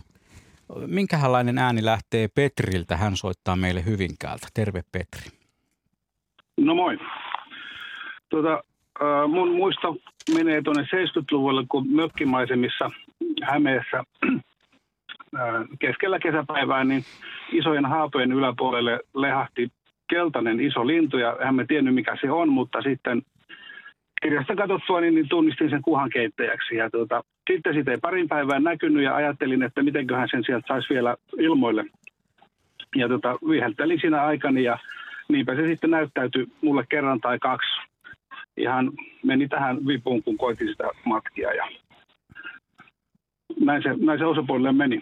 Minkälainen ääni lähtee Petriltä? Hän soittaa meille Hyvinkäältä. Terve Petri. No moi. Tuota, äh, mun muisto menee tuonne 70-luvulle, kun mökkimaisemissa Hämeessä keskellä kesäpäivää, niin isojen haapojen yläpuolelle lehahti keltainen iso lintu, ja hän me tiennyt mikä se on, mutta sitten kirjasta katsottua, niin, niin tunnistin sen kuhankeittäjäksi. Ja tuota, sitten siitä ei parin päivään näkynyt ja ajattelin, että mitenköhän sen sieltä saisi vielä ilmoille. Ja tota, viheltelin siinä aikani ja niinpä se sitten näyttäytyi mulle kerran tai kaksi. Ihan meni tähän vipuun, kun koitin sitä matkia ja näin se, näin se osapuolelle meni.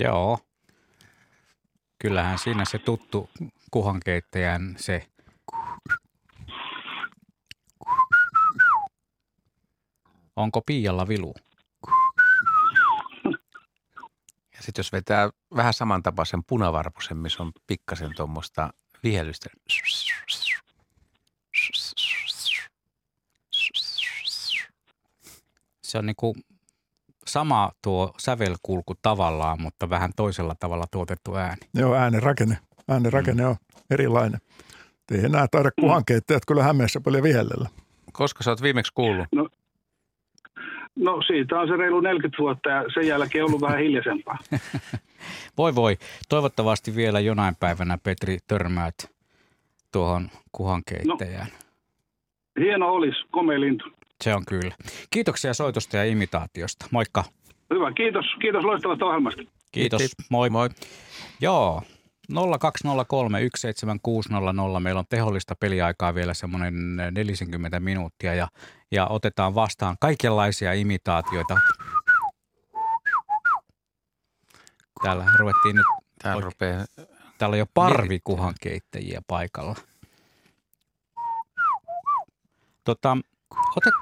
Joo. Kyllähän siinä se tuttu kuhankeittäjän se Onko Piialla vilu? Sitten jos vetää vähän samantapaisen punavarpusen, missä on pikkasen tuommoista vihellystä. Se on niin kuin sama tuo sävelkulku tavallaan, mutta vähän toisella tavalla tuotettu ääni. Joo, äänen rakenne, äänen rakenne mm. on erilainen. Ei enää taida kuhankeittajat kyllä Hämeessä paljon vihellellä. Koska sä oot viimeksi kuullut? No, no siitä on se reilu 40 vuotta ja sen jälkeen ollut vähän hiljaisempaa. voi voi. Toivottavasti vielä jonain päivänä, Petri, törmäät tuohon kuhankeittäjään. No, hieno olisi, komea lintu. Se on kyllä. Kiitoksia soitosta ja imitaatiosta. Moikka. Hyvä, kiitos. Kiitos loistavasta ohjelmasta. Kiitos. Kiitos. Moi moi. Joo, 020317600. Meillä on tehollista peliaikaa vielä semmoinen 40 minuuttia ja, ja otetaan vastaan kaikenlaisia imitaatioita. Täällä ruvettiin nyt... Täällä, rupeaa... Täällä on jo parvikuhan keittäjiä paikalla. Tota, otet,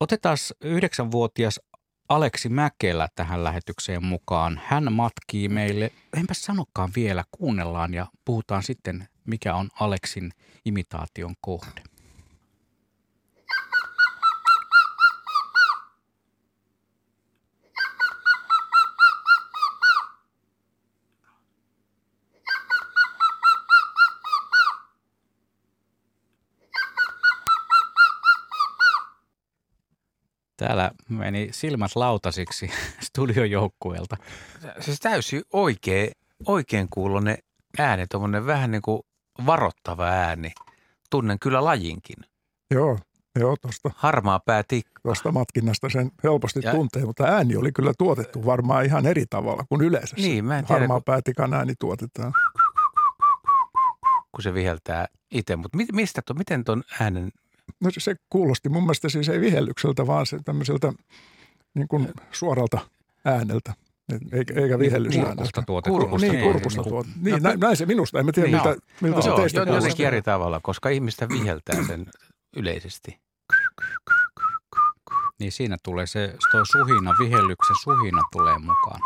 otetaan yhdeksänvuotias Aleksi Mäkelä tähän lähetykseen mukaan. Hän matkii meille, enpä sanokaan vielä, kuunnellaan ja puhutaan sitten, mikä on Aleksin imitaation kohde. Täällä meni silmät lautasiksi studiojoukkueelta. Siis täysin oikein, oikein kuulonen ääni, tuommoinen vähän niin kuin varoittava ääni. Tunnen kyllä lajinkin. Joo, joo tosta. Harmaa päätikka. Tuosta matkinnasta sen helposti ja... tuntee, mutta ääni oli kyllä tuotettu varmaan ihan eri tavalla kuin yleensä. Niin, mä en tiedä, Harmaa kun... päätikan ääni tuotetaan. Kun se viheltää itse, mutta miten tuon äänen No se kuulosti mun mielestä siis ei vihellykseltä, vaan se tämmöiseltä niin kuin suoralta ääneltä. Eikä, eikä vihellysääneltä. Kurkusta tuotettu. Kurkusta, niin, kurkusta tuotettu. Niin, näin, näin se minusta. En tiedä, niin. miltä, miltä no, se teistä kuulostaa. Jotenkin eri tavalla, koska ihmistä viheltää sen yleisesti. Niin siinä tulee se toi suhina, vihellyksen suhina tulee mukaan.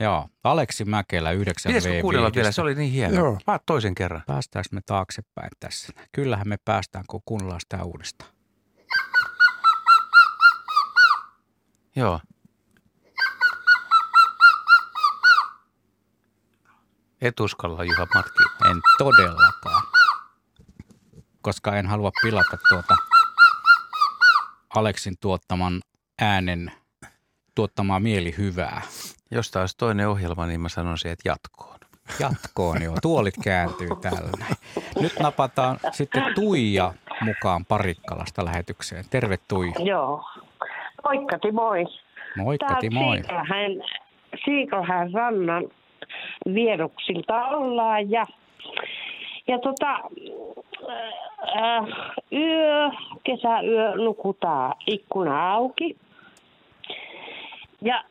Joo, Aleksi Mäkelä 9 Pitäisikö kuunnella vielä? Se oli niin hieno. Joo. Vaan toisen kerran. Päästäänkö me taaksepäin tässä? Kyllähän me päästään, kun kuunnellaan sitä uudestaan. Joo. Et uskalla Juha matki. En todellakaan. Koska en halua pilata tuota Aleksin tuottaman äänen tuottamaa mielihyvää. Jos taas toinen ohjelma, niin mä sanoisin, että jatkoon. Jatkoon, joo. Tuolit kääntyy täällä näin. Nyt napataan sitten Tuija mukaan Parikkalasta lähetykseen. Terve Tuija. Joo. Moikka moi. Moikka moi. Siikalähän, Siikalähän rannan vieruksilta ollaan ja, ja tota, äh, yö, kesäyö nukutaan ikkuna auki. Ja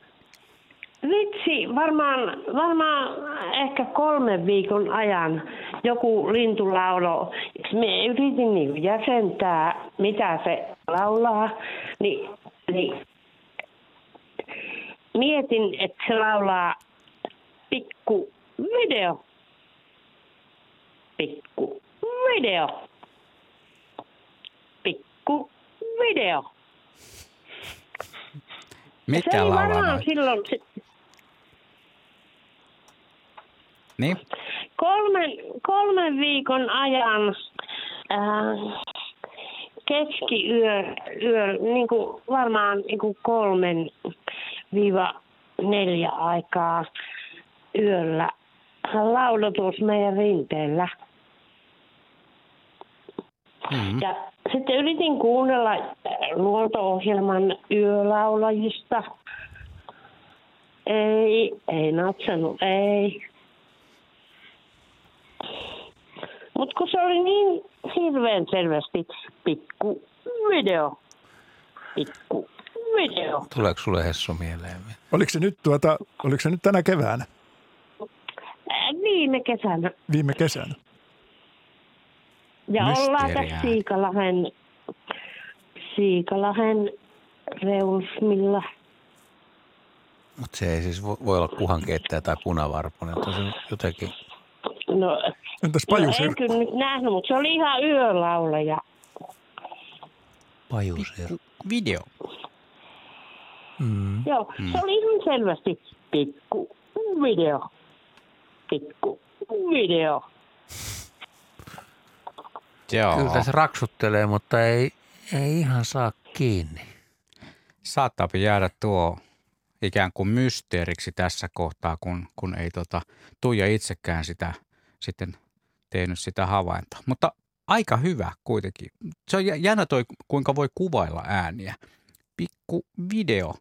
Vitsi, varmaan, varmaan ehkä kolmen viikon ajan joku lintu laulo. Me yritin niin jäsentää, mitä se laulaa, niin, niin mietin, että se laulaa pikku video. Pikku video. Pikku video. Mikä se laulaa varmaan silloin, Niin? Kolmen, kolmen viikon ajan äh, keskiyö, yö, niin kuin varmaan niin kuin kolmen viiva neljä aikaa yöllä laulotus meidän rinteellä. Mm-hmm. Ja sitten yritin kuunnella äh, luonto-ohjelman yölaulajista. Ei, ei natsannut, ei. Mutta kun se oli niin hirveän selvästi pikku video. Pikku video. Tuleeko sulle Hessu mieleen? Oliko se nyt, tuota, oliko se nyt tänä keväänä? Viime kesänä. Viime kesänä. Ja ollaan tässä Siikalahen, Siikalahen reusmilla. Mutta se ei siis vo- voi olla kuhankeittäjä tai punavarpunen. että Se on jotenkin, No, Entäs no pajusirkku? en kyllä nyt nähnyt, mutta se oli ihan yölaulaja. pajusirkku. Video. Mm. Joo, Mm. se oli ihan selvästi pikku video. Pikku video. Joo. Kyllä tässä raksuttelee, mutta ei, ei ihan saa kiinni. Saattaa jäädä tuo ikään kuin mysteeriksi tässä kohtaa, kun, kun ei tota, Tuija itsekään sitä sitten tehnyt sitä havaintoa. Mutta aika hyvä kuitenkin. Se on jä- jännä toi, kuinka voi kuvailla ääniä. Pikku video.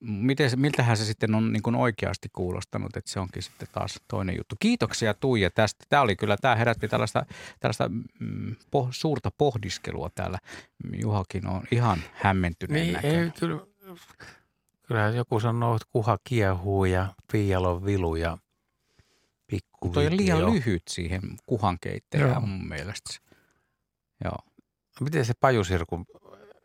Miten, miltähän se sitten on niin kuin oikeasti kuulostanut, että se onkin sitten taas toinen juttu. Kiitoksia Tuija tästä. Tämä oli kyllä, tämä herätti tällaista, tällaista mm, po, suurta pohdiskelua täällä. Juhakin on ihan hämmentyneen Niin, näköinen. ei, kyllä, kyllähän joku sanoo, että kuha kiehuu ja piialon vilu ja pikku Toi on liian lyhyt siihen kuhan keittäjään Joo. mun mielestä. Joo. Miten se pajusirku,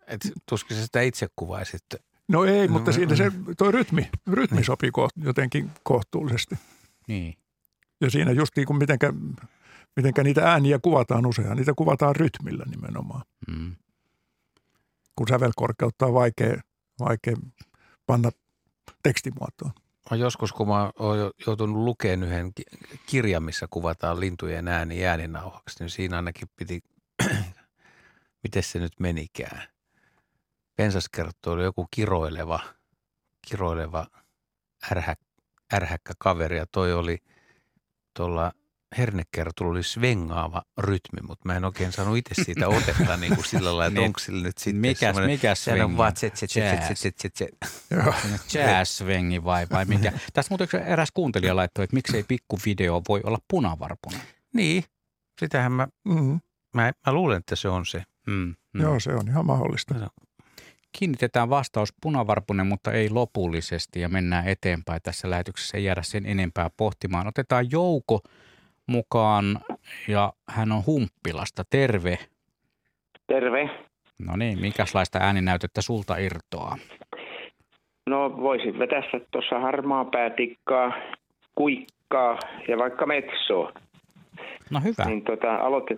et tuskin sä sitä itse kuvaisit. No ei, mutta No, siinä mm. se, toi rytmi, rytmi sopii koht, jotenkin kohtuullisesti. Niin. Ja siinä just niin kuin mitenkä, mitenkä niitä ääniä kuvataan usein. Niitä kuvataan rytmillä nimenomaan. Mm. Kun sävelkorkeutta on vaikea, vaikea panna tekstimuotoon. Mä joskus, kun mä oon jo- joutunut lukemaan yhden ki- kirjan, missä kuvataan lintujen ääni ääninauhaksi, niin siinä ainakin piti, miten se nyt menikään. Pensaskerttu oli joku kiroileva, kiroileva ärhä, ärhäkkä kaveri ja toi oli tuolla hernekertulla oli svengaava rytmi, mutta mä en oikein saanut itse siitä otetta niin kuin sillä lailla, että Niin. onko sillä nyt sitten Mikäs- semmoinen- mikä sehän on svengi? vaan tset, tset, tset, Jazz. tset, tset. Jazz-svengi vai, vai mikä? Tästä muuten eräs kuuntelija laittoi, että miksei pikkuvideo voi olla punavarpunen. Niin, sitähän mä, Mm. mä, mä luulen, että se on se. Mm. Mm. Joo, se on ihan mahdollista. Kiinnitetään vastaus punavarpunen, mutta ei lopullisesti ja mennään eteenpäin tässä lähetyksessä. Ei jäädä sen enempää pohtimaan. Otetaan Jouko mukaan ja hän on Humppilasta. Terve. Terve. No niin, minkälaista ääninäytettä sulta irtoaa? No voisit vetästä tuossa harmaa päätikkaa, kuikkaa ja vaikka metsoa. No hyvä. Niin tota, aloitet...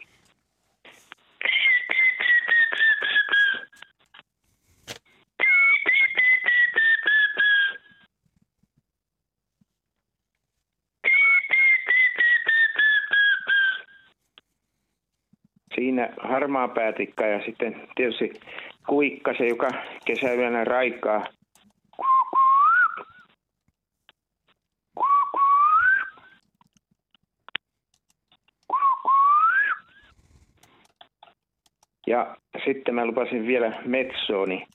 Harmaa päätikka ja sitten tietysti kuikka, se joka kesäyönä raikaa. Ja sitten mä lupasin vielä metsooni.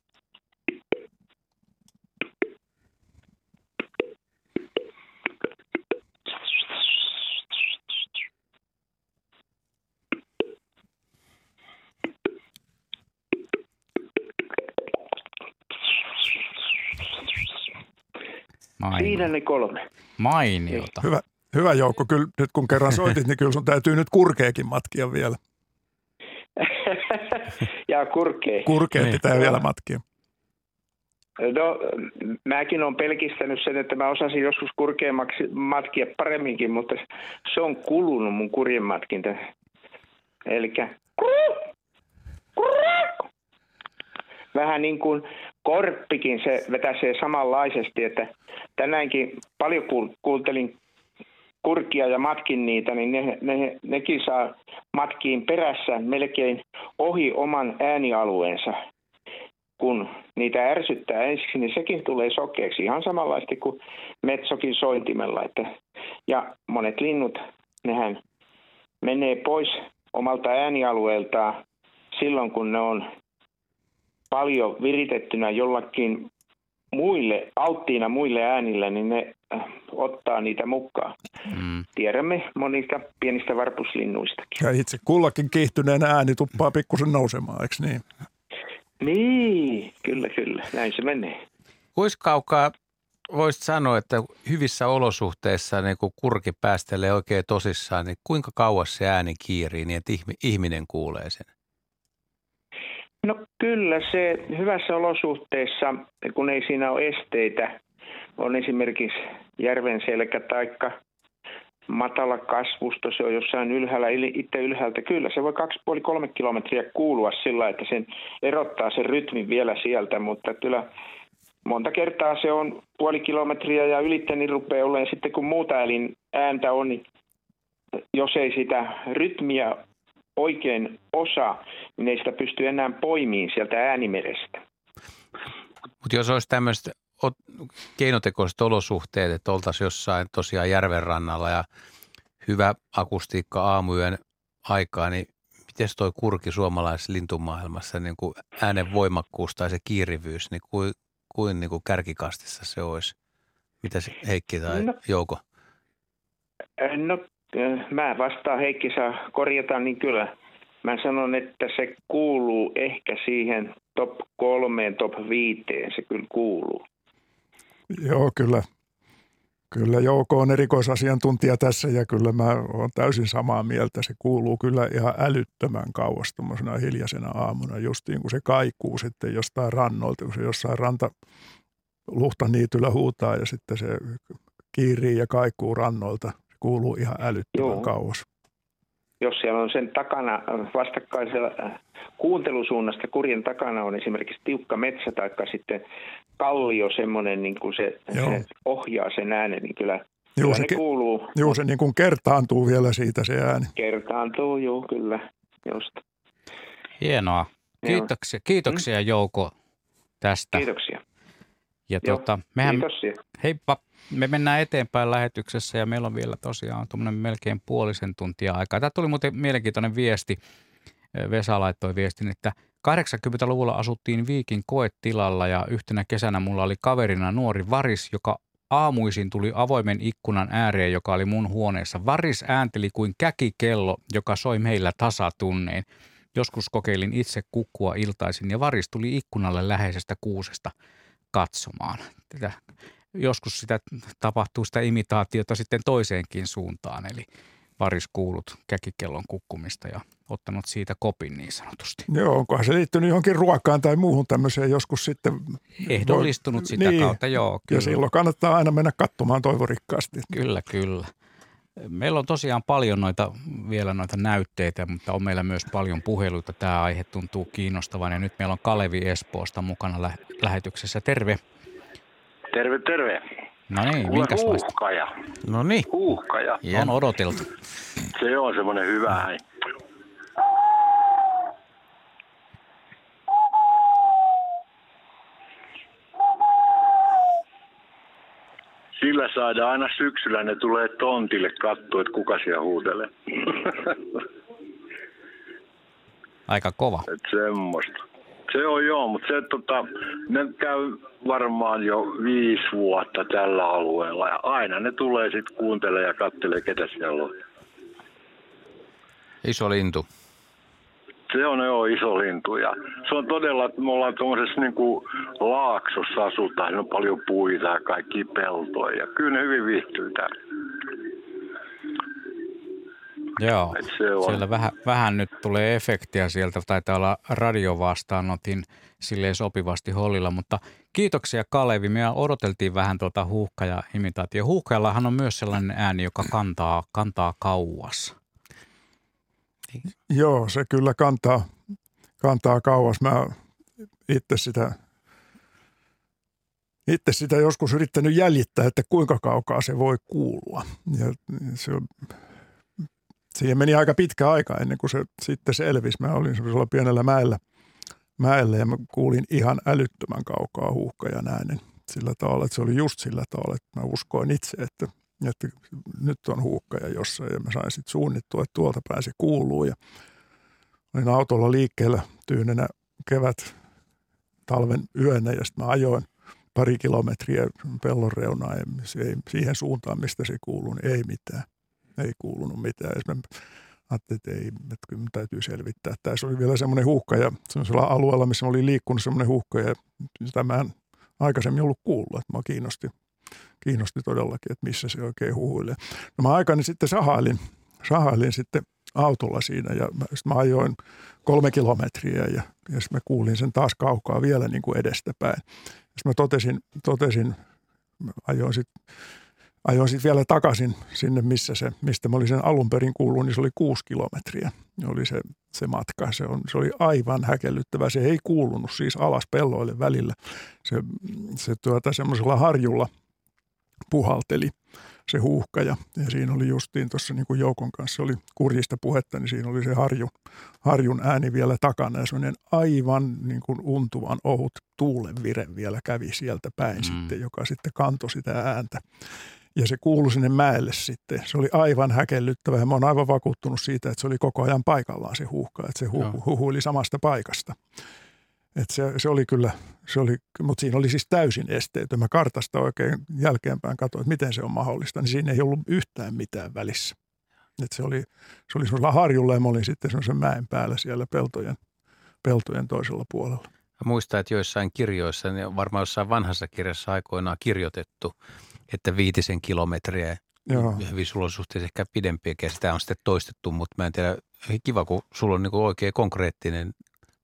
Siinä ne kolme. Mainiota. Hyvä, hyvä joukko. Kyllä nyt kun kerran soitit, niin kyllä sun täytyy nyt kurkeekin matkia vielä. ja kurkee. Kurkeet pitää vielä matkia. No, mäkin olen pelkistänyt sen, että mä osasin joskus kurkeammaksi matkia paremminkin, mutta se on kulunut mun kurjen matkinta. Eli vähän niin kuin korppikin, se vetäsee samanlaisesti, että tänäänkin paljon kuuntelin kurkia ja matkin niitä, niin ne, ne, nekin saa matkiin perässä melkein ohi oman äänialueensa kun niitä ärsyttää ensiksi, niin sekin tulee sokeaksi ihan samanlaisesti kuin metsokin sointimella. Että, ja monet linnut, nehän menee pois omalta äänialueeltaan silloin, kun ne on paljon viritettynä jollakin muille, alttiina muille äänille, niin ne äh, ottaa niitä mukaan. Mm. Tiedämme monista pienistä varpuslinnuistakin. Ja itse kullakin kiihtyneen ääni tuppaa pikkusen nousemaan, eikö niin? Niin, kyllä, kyllä. Näin se menee. Kuinka kaukaa voisit sanoa, että hyvissä olosuhteissa niin kun kurki päästelee oikein tosissaan, niin kuinka kauas se ääni kiirii niin, että ihmi- ihminen kuulee sen? No kyllä se hyvässä olosuhteissa, kun ei siinä ole esteitä, on esimerkiksi järven selkä taikka matala kasvusto, se on jossain ylhäällä, itse ylhäältä. Kyllä se voi 2,5-3 kilometriä kuulua sillä, että sen erottaa sen rytmin vielä sieltä, mutta kyllä monta kertaa se on puoli kilometriä ja ylittäni niin rupeaa olemaan sitten kun muuta elin ääntä on, niin jos ei sitä rytmiä oikein osaa, niin ei sitä pysty enää poimiin sieltä äänimerestä. Mutta jos olisi tämmöiset keinotekoiset olosuhteet, että oltaisiin jossain tosiaan järven rannalla ja hyvä akustiikka aamuyön aikaa, niin miten toi kurki suomalaisessa lintumaailmassa, niin kuin äänen voimakkuus tai se kiirivyys, niin kuin, kuin, niin kuin kärkikastissa se olisi? Mitä Heikki tai no, Jouko? No mä vastaan Heikki saa korjata, niin kyllä mä sanon, että se kuuluu ehkä siihen top kolmeen, top viiteen, se kyllä kuuluu. Joo, kyllä. Kyllä Jouko on erikoisasiantuntija tässä ja kyllä mä oon täysin samaa mieltä. Se kuuluu kyllä ihan älyttömän kauas tuommoisena hiljaisena aamuna, justiin kun se kaikuu sitten jostain rannoilta, kun se jossain ranta luhtaniityllä huutaa ja sitten se kiirii ja kaikuu rannoilta. Kuuluu ihan älyttömän Joo. kauas. Jos siellä on sen takana vastakkaisella äh, kuuntelusuunnasta kurjen takana on esimerkiksi tiukka metsä tai sitten kallio semmoinen, niin kuin se, se ohjaa sen äänen, niin kyllä, kyllä se, se kuuluu. Joo, se niin kuin kertaantuu vielä siitä se ääni. Kertaantuu, joo, kyllä, just. Hienoa. Kiitoksia, kiitoksia mm. Jouko tästä. Kiitoksia. Ja Joo, tuota, mehän, kiitoksia. heippa, me mennään eteenpäin lähetyksessä ja meillä on vielä tosiaan tuommoinen melkein puolisen tuntia aikaa. Tämä tuli muuten mielenkiintoinen viesti. Vesa laittoi viestin, että 80-luvulla asuttiin Viikin koetilalla ja yhtenä kesänä mulla oli kaverina nuori varis, joka aamuisin tuli avoimen ikkunan ääreen, joka oli mun huoneessa. Varis äänteli kuin käkikello, joka soi meillä tasatunneen. Joskus kokeilin itse kukkua iltaisin ja varis tuli ikkunalle läheisestä kuusesta katsomaan. Tätä, joskus sitä tapahtuu sitä imitaatiota sitten toiseenkin suuntaan, eli varis kuulut käkikellon kukkumista ja ottanut siitä kopin niin sanotusti. Joo, onkohan se liittynyt johonkin ruokaan tai muuhun tämmöiseen joskus sitten? Ehdollistunut voi, sitä niin, kautta, joo. Kyllä. Ja silloin kannattaa aina mennä katsomaan toivorikkaasti. Kyllä, kyllä. Meillä on tosiaan paljon noita, vielä noita näytteitä, mutta on meillä myös paljon puheluita. Tämä aihe tuntuu kiinnostavan ja nyt meillä on Kalevi Espoosta mukana lä- lähetyksessä. Terve. Terve, terve. No niin, minkälaista? Huuhkaja. No niin. Huuhkaja. On odoteltu. Se on semmoinen hyvä. Sillä saadaan aina syksyllä, ne tulee tontille katsoa, että kuka siellä huutelee. Aika kova. Et semmoista. Se on joo, mutta se, tota, ne käy varmaan jo viisi vuotta tällä alueella ja aina ne tulee sitten kuuntelee ja kattelee, ketä siellä on. Iso lintu. Se on jo iso lintu ja se on todella, että me ollaan tuollaisessa niin kuin laaksossa asutaan, siinä on paljon puita ja kaikki peltoja ja kyllä ne hyvin viihtyy täällä. Joo, siellä vähän, vähän nyt tulee efektiä sieltä, taitaa olla radiovastaanotin silleen sopivasti hollilla, mutta kiitoksia Kalevi. Me odoteltiin vähän tuota huuhka- ja imitaatio. Huuhkajallahan on myös sellainen ääni, joka kantaa, kantaa kauas. Joo, se kyllä kantaa, kantaa kauas. Mä itse sitä, itse sitä joskus yrittänyt jäljittää, että kuinka kaukaa se voi kuulua. Ja se on, siihen meni aika pitkä aika ennen kuin se sitten selvisi. Mä olin sellaisella pienellä mäellä, mäellä ja mä kuulin ihan älyttömän kaukaa huuhkajan äänen sillä tavalla, että se oli just sillä tavalla, että mä uskoin itse, että että nyt on huukkaja jossain ja mä sain sitten suunnittua, että tuolta pääsi kuuluu ja olin autolla liikkeellä tyynenä kevät talven yönä ja sitten mä ajoin pari kilometriä pellon reunaa ja siihen suuntaan, mistä se kuuluu, niin ei mitään. Ei kuulunut mitään. Ja mä ajattelin, että ei, että kyllä täytyy selvittää. Tässä oli vielä semmoinen huuhka ja semmoisella alueella, missä oli liikkunut semmoinen huuhka ja sitä mä en aikaisemmin ollut kuullut, että mä kiinnosti kiinnosti todellakin, että missä se oikein huhuilee. No mä aikani sitten sahailin, sahailin sitten autolla siinä ja mä, mä ajoin kolme kilometriä ja, ja mä kuulin sen taas kaukaa vielä niin kuin edestäpäin. Sitten mä totesin, totesin mä ajoin sitten ajoin sit vielä takaisin sinne, missä se, mistä mä olin sen alun perin kuullut, niin se oli kuusi kilometriä. Oli se, se matka. Se, on, se oli aivan häkellyttävä. Se ei kuulunut siis alas pelloille välillä. Se, se tuota, semmoisella harjulla puhalteli se huuhka ja, ja siinä oli justiin tuossa niin kuin Joukon kanssa oli kurjista puhetta, niin siinä oli se harju, harjun ääni vielä takana ja semmoinen aivan niin kuin untuvan ohut tuulenvire vielä kävi sieltä päin mm. sitten, joka sitten kantoi sitä ääntä. Ja se kuului sinne mäelle sitten. Se oli aivan häkellyttävä ja mä oon aivan vakuuttunut siitä, että se oli koko ajan paikallaan se huuhka, että se hu- huhuili samasta paikasta. Et se, se, oli kyllä, se oli, mutta siinä oli siis täysin esteetön. Mä kartasta oikein jälkeenpäin katsoin, että miten se on mahdollista, niin siinä ei ollut yhtään mitään välissä. Et se oli, se oli semmoisella harjulla ja mä olin sitten semmoisen mäen päällä siellä peltojen, peltojen toisella puolella. Mä muistan, että joissain kirjoissa, niin varmaan jossain vanhassa kirjassa aikoinaan kirjoitettu, että viitisen kilometriä Joo. hyvissä olosuhteissa ehkä pidempiäkin. Sitä on sitten toistettu, mutta mä en tiedä, kiva kun sulla on niin oikein konkreettinen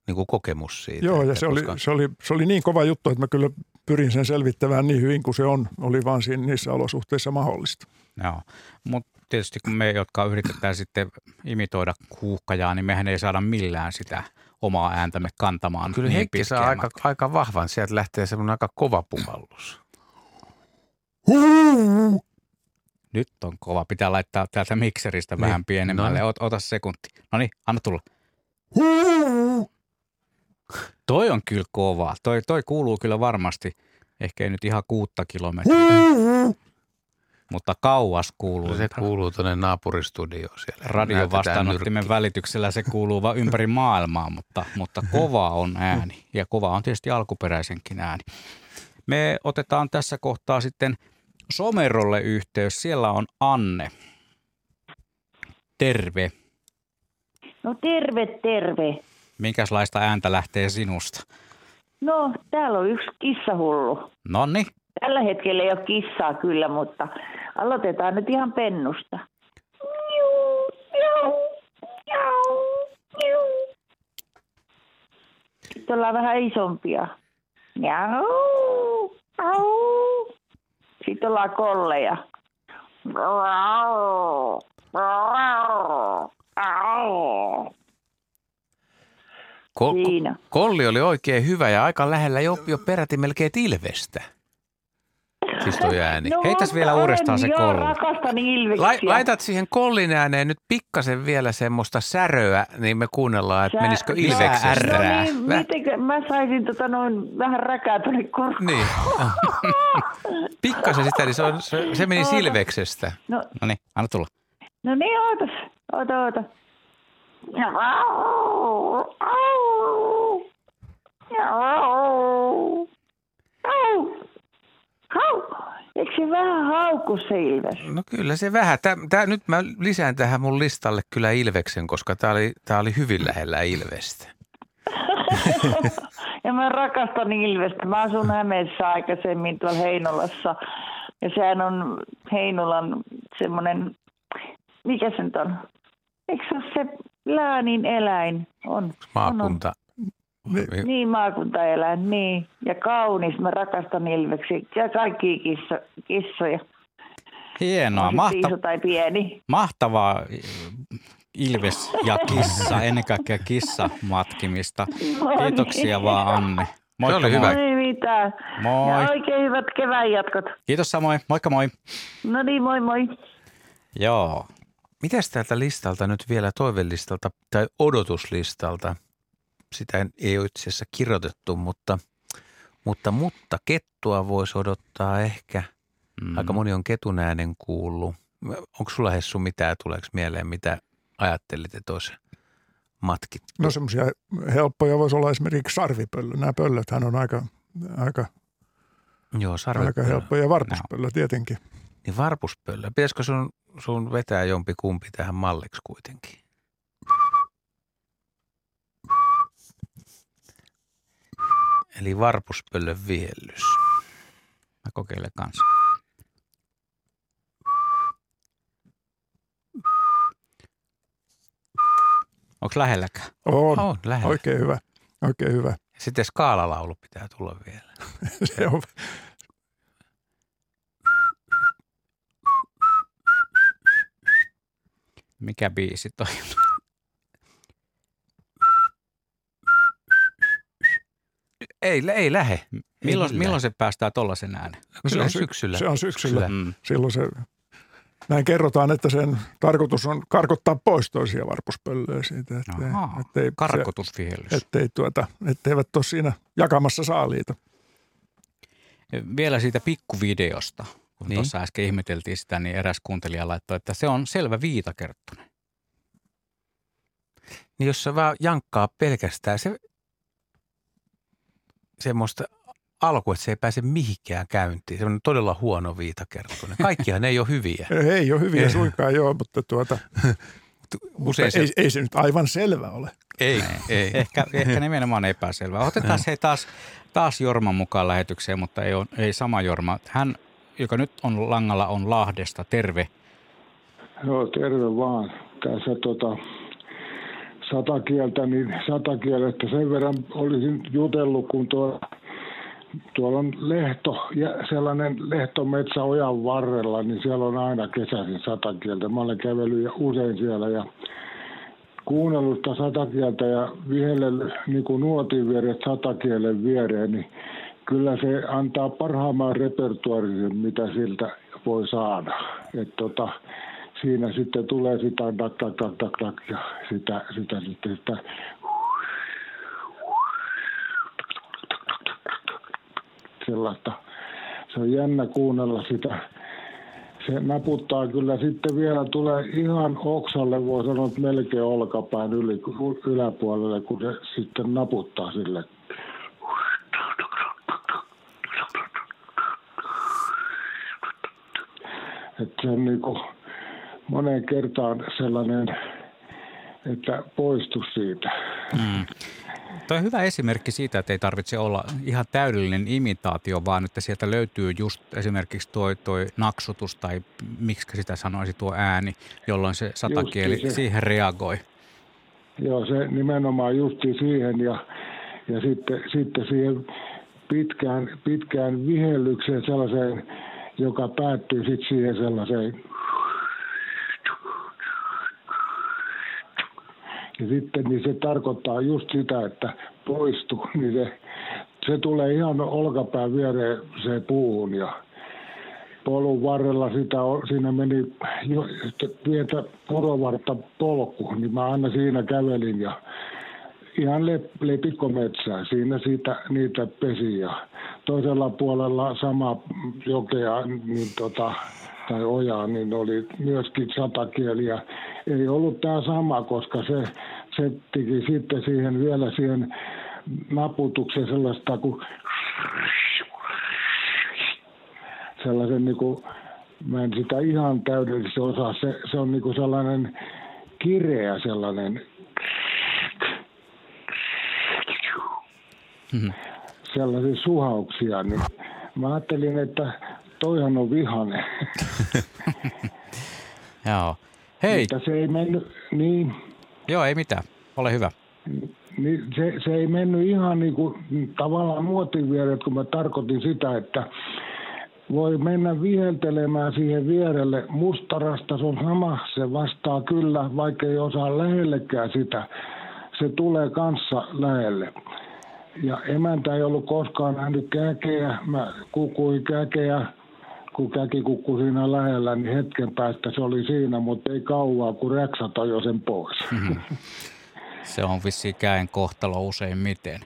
niin kuin kokemus siitä. Joo, ja se oli, koska- se, oli, se oli niin kova juttu, että mä kyllä pyrin sen selvittämään niin hyvin kuin se on, oli vaan siinä, niissä olosuhteissa mahdollista. Joo, mutta tietysti kun me, jotka yritetään sitten imitoida huuhkajaa, niin mehän ei saada millään sitä omaa ääntämme kantamaan Kyllä niin Heikki saa aika, aika vahvan. Sieltä lähtee semmoinen aika kova puhallus. Nyt on kova. Pitää laittaa täältä mikseristä vähän Niin, pienemmälle. no Ot, ota sekunti. No niin, anna tulla. Toi on kyllä kova. Toi, toi kuuluu kyllä varmasti. Ehkä ei nyt ihan kuutta kilometriä. Mutta kauas kuuluu. Se kuuluu tuonne naapuristudioon siellä. Näytetään vastaanottimen välityksellä se kuuluu vaan ympäri maailmaa, mutta, mutta kova on ääni. Ja kova on tietysti alkuperäisenkin ääni. Me otetaan tässä kohtaa sitten Somerolle yhteys. Siellä on Anne. Terve. No terve, terve. Minkälaista ääntä lähtee sinusta? No, täällä on yksi kissahullu. Nonni, Tällä hetkellä ei ole kissaa kyllä, mutta aloitetaan nyt ihan pennusta. Miu, miau, miau, miu. Sitten ollaan vähän isompia. Miau, miau. Sitten ollaan kolleja. Miau, miau, miau. Ko- ko- Siinä. kolli oli oikein hyvä ja aika lähellä jo, jo peräti melkein ilvestä. Siis toi ääni. No, Heitäs vielä uudestaan se kolli. rakastan ilveksiä. Lai, laitat siihen kollin ääneen nyt pikkasen vielä semmoista säröä, niin me kuunnellaan, että Sä- menisikö no, ilveksestä. No niin, mitenkö mä saisin tota noin vähän räkää tuonne korvaan. Niin. Pikkasen sitä, niin se, on, se, se meni silveksestä. No, No niin, anna tulla. no niin, ootas. Oota, oota. Eikö se vähän haukku se ilves? No kyllä se vähän. Tää, tää, nyt mä lisään tähän mun listalle kyllä Ilveksen, koska tämä oli, tää oli hyvin lähellä Ilvestä. Ja mä rakastan Ilvestä. Mä asun Hämeessä aikaisemmin tuolla Heinolassa. Ja sehän on Heinolan semmoinen, mikä se nyt on? Eikö se ole se läänin eläin? On. On, Maakunta. On. Niin, maakuntaeläin, niin. Ja kaunis, mä rakastan ilveksiä. Ja kaikki kissa, kissoja. Hienoa, mahta- iso tai pieni. mahtavaa Ilves ja kissa, ennen kaikkea kissa matkimista. No Kiitoksia niin. vaan Anne. Moikka oli hyvä. moi. Ei mitään. Moi. Ja oikein hyvät kevään jatkot. Kiitos samoin. Moikka moi. No niin, moi moi. Joo. Mitäs täältä listalta nyt vielä toivelistalta tai odotuslistalta? Sitä ei ole itse asiassa kirjoitettu, mutta, mutta, mutta kettua voisi odottaa ehkä. Mm. Aika moni on ketun äänen kuullut. Onko sulla Hessu mitään, tuleeko mieleen, mitä ajattelit, että olisi matkittu? No semmoisia helppoja voisi olla esimerkiksi sarvipöllö. Nämä pöllöthän on aika, aika, Joo, aika helppoja. Ja varpuspöllö tietenkin. Niin varpuspöllö. Pitäisikö sun, sun vetää jompi kumpi tähän malliksi kuitenkin? Eli varpuspöllön viellys. Mä kokeilen kanssa. Onko lähelläkään? On, On lähellä. oikein hyvä. Oikein hyvä. Sitten skaalalaulu pitää tulla vielä. Se on, Mikä biisi toi? Ei, ei lähe. Milloin, Ei milloin se päästää tollasen äänen? No se on sy- syksyllä. Se on syksyllä. Mm. Silloin se, näin kerrotaan, että sen tarkoitus on karkottaa pois toisia varpuspöllöjä siitä. Ettei, Ahaa, ettei, karkotusvihellys. ettei tuota, etteivät ole siinä jakamassa saaliita. Vielä siitä pikkuvideosta, kun Niin. niin. tuossa äsken ihmeteltiin sitä, niin eräs kuuntelija laittoi, että se on selvä viitakerttunen. Niin jos se vaan jankkaa pelkästään se semmoista alku, että se ei pääse mihinkään käyntiin. Se on todella huono viitakertoinen. Kaikkihan ei ole hyviä. Ei ole hyviä Ei. suinkaan joo, mutta, tuota, mutta Usein se, ei, ei se nyt aivan selvä ole. ei, ei. Ehkä, ehkä nimenomaan epäselvä. Otetaan se taas, taas Jorman mukaan lähetykseen, mutta ei, ole, ei sama Jorma. Hän, joka nyt on langalla, on Lahdesta. Terve. Joo, terve vaan. Tässä tota, sata kieltä, niin sata kieltä sen verran olisin jutellut, kun tuo, tuolla on lehto, ja sellainen lehtometsä ojan varrella, niin siellä on aina kesäisin sata kieltä. Mä olen kävellyt ja usein siellä ja kuunnellut sitä sata kieltä ja vihellellyt niin kuin nuotin vieret sata kielen viereen, niin kyllä se antaa parhaimman repertuarisen, mitä siltä voi saada. Et tota, siinä sitten tulee sitä dak, dak, dak, dak, dak, ja sitä, sitä, sitten sitä sellaista. Se on jännä kuunnella sitä. Se naputtaa kyllä sitten vielä, tulee ihan oksalle, voi sanoa, että melkein olkapään yli, yläpuolelle, kun se sitten naputtaa sille. Että se on niin kuin moneen kertaan sellainen, että poistu siitä. Mm. Tuo on hyvä esimerkki siitä, että ei tarvitse olla ihan täydellinen imitaatio, vaan että sieltä löytyy just esimerkiksi tuo, toi naksutus tai miksi sitä sanoisi tuo ääni, jolloin se satakieli se. siihen reagoi. Joo, se nimenomaan justi siihen ja, ja sitten, sitten siihen pitkään, pitkään vihellykseen sellaiseen, joka päättyy sitten siihen sellaiseen Ja sitten niin se tarkoittaa just sitä, että poistu, niin se, se tulee ihan olkapään viereen se puuhun ja polun varrella sitä, siinä meni jo, pientä porovartta polku, niin mä aina siinä kävelin ja ihan le, lepikkometsää. Siinä siitä, niitä pesi ja toisella puolella sama jokea niin tota, tai ojaa, niin oli myöskin satakieliä. Ei ollut tämä sama, koska se, se teki sitten siihen vielä siihen naputuksen sellaista kuin sellaisen niin kuin, mä en sitä ihan täydellisesti osaa, se, se on niin kuin sellainen kireä sellainen sellaisia suhauksia, niin mä ajattelin, että toihan on vihane. Joo. Hei, Mutta se ei mennyt, niin, joo ei mitään. Ole hyvä. niin se, se ei mennyt ihan niin kuin tavallaan muotin vierelle, kun mä tarkoitin sitä, että voi mennä viheltelemään siihen vierelle. Mustarasta se on sama, se vastaa kyllä, vaikka ei osaa lähellekään sitä. Se tulee kanssa lähelle. Ja emäntä ei ollut koskaan nähnyt käkeä. Mä kukuin käkeä, kun käki kukkui siinä lähellä, niin hetken päästä se oli siinä, mutta ei kauaa, kun räksata jo sen pois. Se on vissiin käen kohtalo useimmiten.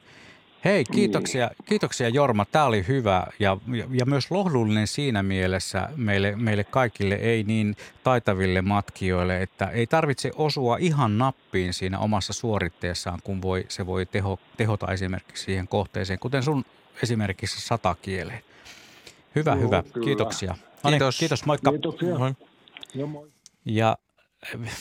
Hei, kiitoksia, kiitoksia Jorma. Tämä oli hyvä ja, ja, ja myös lohdullinen siinä mielessä meille, meille kaikille, ei niin taitaville matkijoille, että ei tarvitse osua ihan nappiin siinä omassa suoritteessaan, kun voi, se voi teho, tehota esimerkiksi siihen kohteeseen, kuten sun esimerkiksi satakieleen. Hyvä, Joo, hyvä. kyllä. Kiitoksia. No niin, Kiitos. Kiitos, moikka. Kiitoksia. Moi. Ja moi. Ja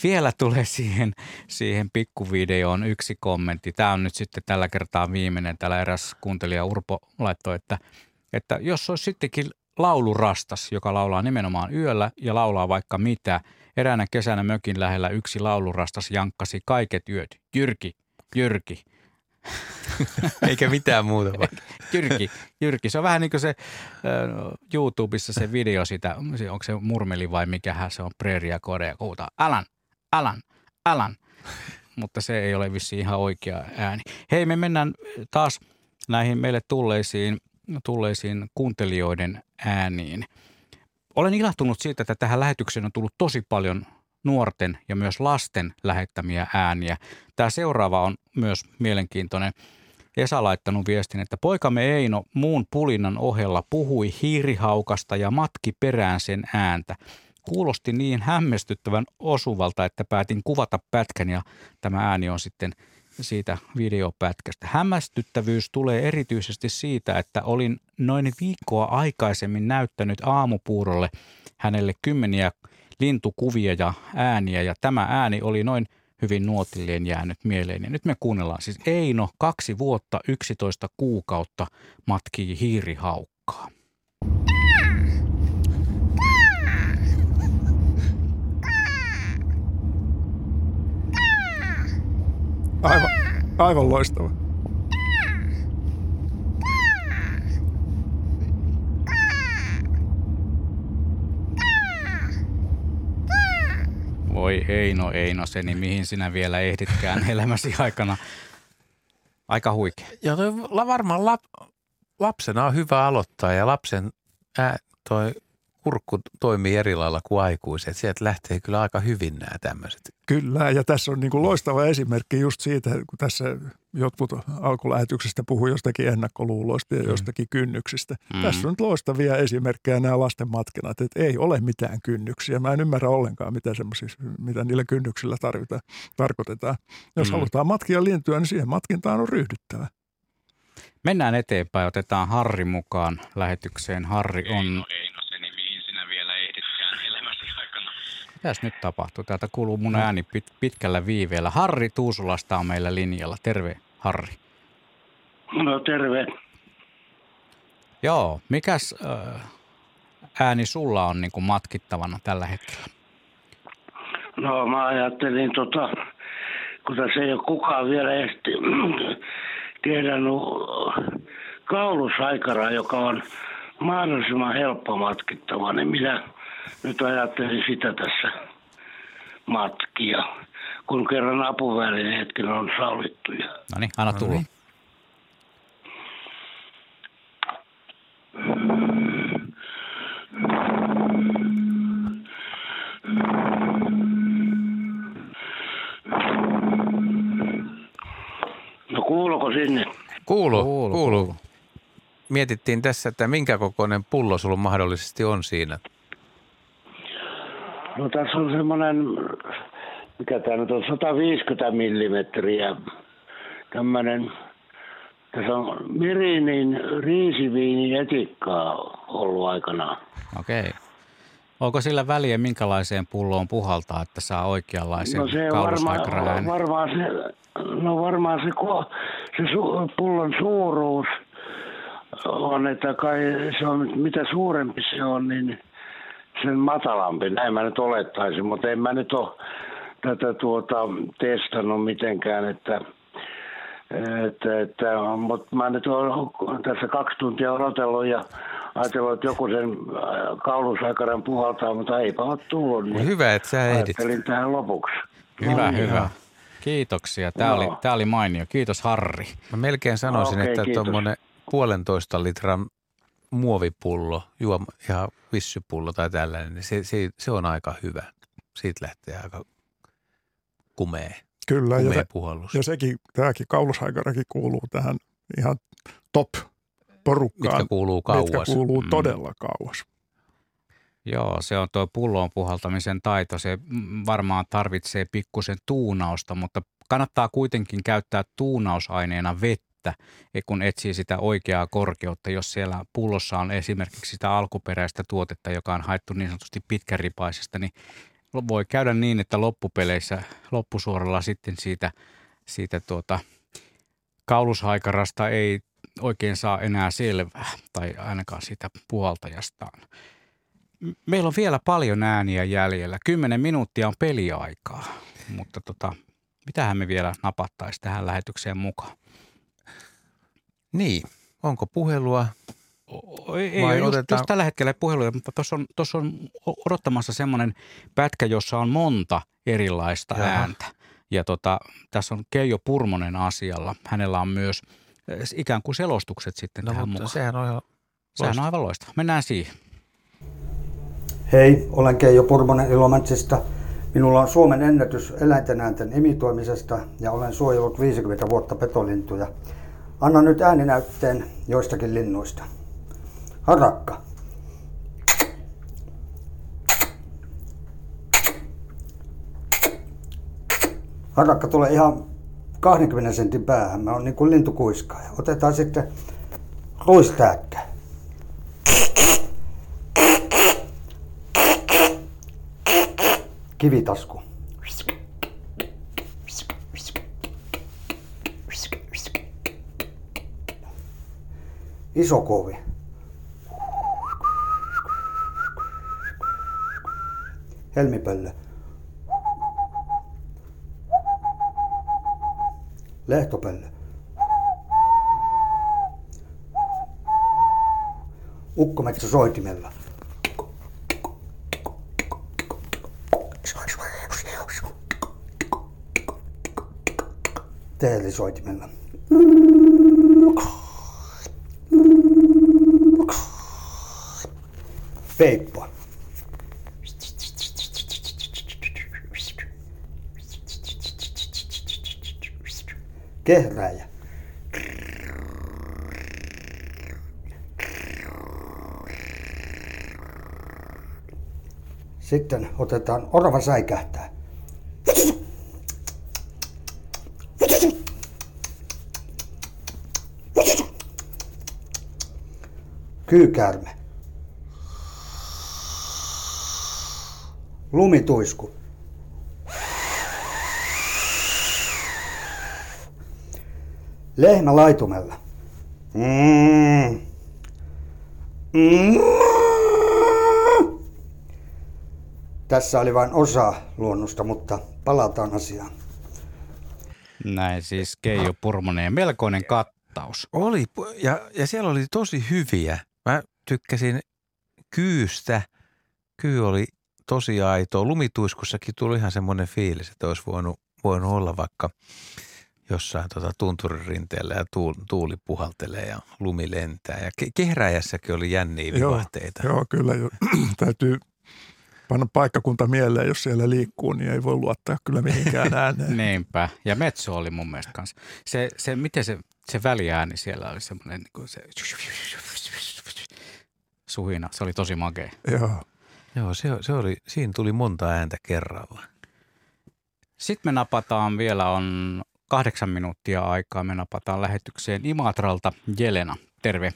vielä tulee siihen, siihen pikkuvideoon yksi kommentti. Tämä on nyt sitten tällä kertaa viimeinen. Täällä eräs kuuntelija Urpo laittoi, että, että jos olisi sittenkin laulurastas, joka laulaa nimenomaan yöllä ja laulaa vaikka mitä. Eräänä kesänä mökin lähellä yksi laulurastas jankkasi kaiket yöt. Jyrki, Jyrki. Eikä mitään muuta. Jyrki, Jyrki. Se on vähän niin kuin se äh, YouTubessa se video sitä, onko se murmeli vai mikähän se on, Preeria Korea, huutaa Alan, Alan, Alan. Mutta se ei ole vissiin ihan oikea ääni. Hei, me mennään taas näihin meille tulleisiin, tulleisiin kuuntelijoiden ääniin. Olen ilahtunut siitä, että tähän lähetykseen on tullut tosi paljon nuorten ja myös lasten lähettämiä ääniä. Tämä seuraava on myös mielenkiintoinen. Esa laittanut viestin, että poikamme Eino muun pulinnan ohella puhui hiirihaukasta ja matki perään sen ääntä. Kuulosti niin hämmästyttävän osuvalta, että päätin kuvata pätkän ja tämä ääni on sitten siitä videopätkästä. Hämmästyttävyys tulee erityisesti siitä, että olin noin viikkoa aikaisemmin näyttänyt aamupuurolle hänelle kymmeniä lintukuvia ja ääniä ja tämä ääni oli noin hyvin nuotilleen jäänyt mieleen. Ja nyt me kuunnellaan siis Eino kaksi vuotta 11 kuukautta matkii hiirihaukkaa. Aivan, aivan loistava. Voi Eino, Eino, se, niin mihin sinä vielä ehditkään elämäsi aikana. Aika huikea. Ja toi varmaan lap, lapsena on hyvä aloittaa ja lapsen ää, toi kurkku toimii eri lailla kuin aikuiset. Sieltä lähtee kyllä aika hyvin nämä tämmöiset. Kyllä, ja tässä on niin kuin loistava esimerkki just siitä, kun tässä jotkut alkulähetyksestä puhuu jostakin ennakkoluuloista ja jostakin kynnyksistä. Mm. Tässä on nyt loistavia esimerkkejä nämä lasten matkinat, että ei ole mitään kynnyksiä. Mä en ymmärrä ollenkaan, mitä, mitä niillä kynnyksillä tarvitaan, tarkoitetaan. Jos Mm. mm. halutaan matkia lintyä, niin siihen matkintaan on ryhdyttävä. Mennään eteenpäin, otetaan Harri mukaan lähetykseen. Harri on... Eino, se niin mihin sinä vielä ehditkään elämäsi aikana. Mitäs nyt tapahtuu? Täältä kuuluu mun ääni pit- pitkällä viiveellä. Harri Tuusulasta on meillä linjalla. Terve, Harri. No terve. Joo, mikäs äh, ääni sulla on niin kuin matkittavana tällä hetkellä? No mä ajattelin tota, kun tässä ei ole kukaan vielä ehti, tiedänyt kaulusaikara, joka on mahdollisimman helppo matkittava, niin minä nyt ajattelin sitä tässä matkia, kun kerran apuvälineetkin on sallittuja. No niin, anna tulla. No kuuluuko sinne? Kuuluu, Kuuluu. Mietittiin tässä, että minkä kokoinen pullo sulla mahdollisesti on siinä. No tässä on semmoinen, mikä tämä nyt on, 150 millimetriä. Tämmöinen, tässä on Mirinin riisiviini etikkaa ollut aikanaan. Okei. Onko sillä väliä, minkälaiseen pulloon puhaltaa, että saa oikeanlaisen No se varmaan, varmaan se, no varmaan se, se su, pullon suuruus on, että kai se on, mitä suurempi se on, niin sen matalampi. Näin mä nyt olettaisin, mutta en mä nyt ole tätä tuota testannut mitenkään, että että, että, mutta mä nyt olen tässä kaksi tuntia odotellut ja ajatellut, että joku sen äh, kaulusaikaran puhaltaa, mutta eipä ole tullut. Niin Hyvä, että sä ehdit. Ajattelin tähän lopuksi. Hyvä, No hyvä. Kiitoksia. Tämä, Joo. oli, tämä oli mainio. Kiitos Harri. Mä melkein sanoisin, Okei, että tuommoinen puolentoista litran muovipullo, juoma, ihan vissypullo tai tällainen, niin se, se, se on aika hyvä. Siitä lähtee aika kumea, Kyllä, ja, kumea se, puhallus. ja sekin, tämäkin kaulushaikarakin kuuluu tähän ihan top porukkaan. Mitkä kuuluu Mitkä kauas. kuuluu Mm. todella kauas. Joo, se on tuo pulloon puhaltamisen taito. Se varmaan tarvitsee pikkusen tuunausta, mutta kannattaa kuitenkin käyttää tuunausaineena vettä, eh, kun etsii sitä oikeaa korkeutta. Jos siellä pullossa on esimerkiksi sitä alkuperäistä tuotetta, joka on haettu niin sanotusti pitkäripaisesta, niin voi käydä niin, että loppupeleissä, loppusuoralla sitten siitä, siitä tuota, kaulushaikarasta ei oikein saa enää selvää, tai ainakaan siitä puoltajastaan. M- Meillä on vielä paljon ääniä jäljellä. Kymmenen minuuttia on peliaikaa, mutta tota, mitähän me vielä napattaisi tähän lähetykseen mukaan? Niin, onko puhelua? Ei, ei Vai otetaan- just tällä hetkellä ei puheluja, mutta tuossa on, tuossa on odottamassa semmoinen pätkä, jossa on monta erilaista Jaha. ääntä. Ja tota, tässä on Keijo Purmonen asialla. Hänellä on myös eh, ikään kuin selostukset sitten No tähän mutta mukaan. sehän on ihan Sehän on aivan loistava. Mennään siihen. Hei, olen Keijo Purmonen Ilomantsista. Minulla on Suomen ennätys eläinten äänten imitoimisesta ja olen suojellut 50 vuotta petolintuja. Annan nyt ääninäytteen joistakin linnuista. Harakka. Harakka tulee ihan 20 sentin päähän. Mä oon niin kuin lintukuiskaaja. Otetaan sitten ruistääkkä. Kivitasku. Iso kovi. Helmipöllö. Lehtopöllö. Ukkometsä soitimella. Teelisoitimella. Peippo. Kehräjä. Sitten otetaan orava säikähtää. Kyykäärme. Lumituisku. Lehmä laitumella. Mm. Mm. Tässä oli vain osa luonnosta, mutta palataan asiaan. Näin siis Keijo Purmonen ja melkoinen kattaus. Oli, ja, ja siellä oli tosi hyviä. Mä tykkäsin kyystä. Kyy oli tosi aito. Lumituiskussakin tuli ihan semmoinen fiilis, että olisi voinut, voinut olla vaikka jossain tota tunturin rinteellä ja tuuli, tuuli puhaltelee ja lumi lentää. Ja ke- kehräjässäkin oli jänniä Joo, Joo, joo kyllä. Jo. Täytyy panna paikkakunta mieleen, jos siellä liikkuu, niin ei voi luottaa kyllä mihinkään ääneen. Niinpä. Ja Metso oli mun mielestä kanssa. Se, se, miten se, se väliääni siellä oli semmoinen niin kuin se suhina. Se oli tosi makea. Joo. Joo, se, se oli, siinä tuli monta ääntä kerralla. Sitten me napataan vielä, on kahdeksan minuuttia aikaa, me napataan lähetykseen Imatralta Jelena. Terve.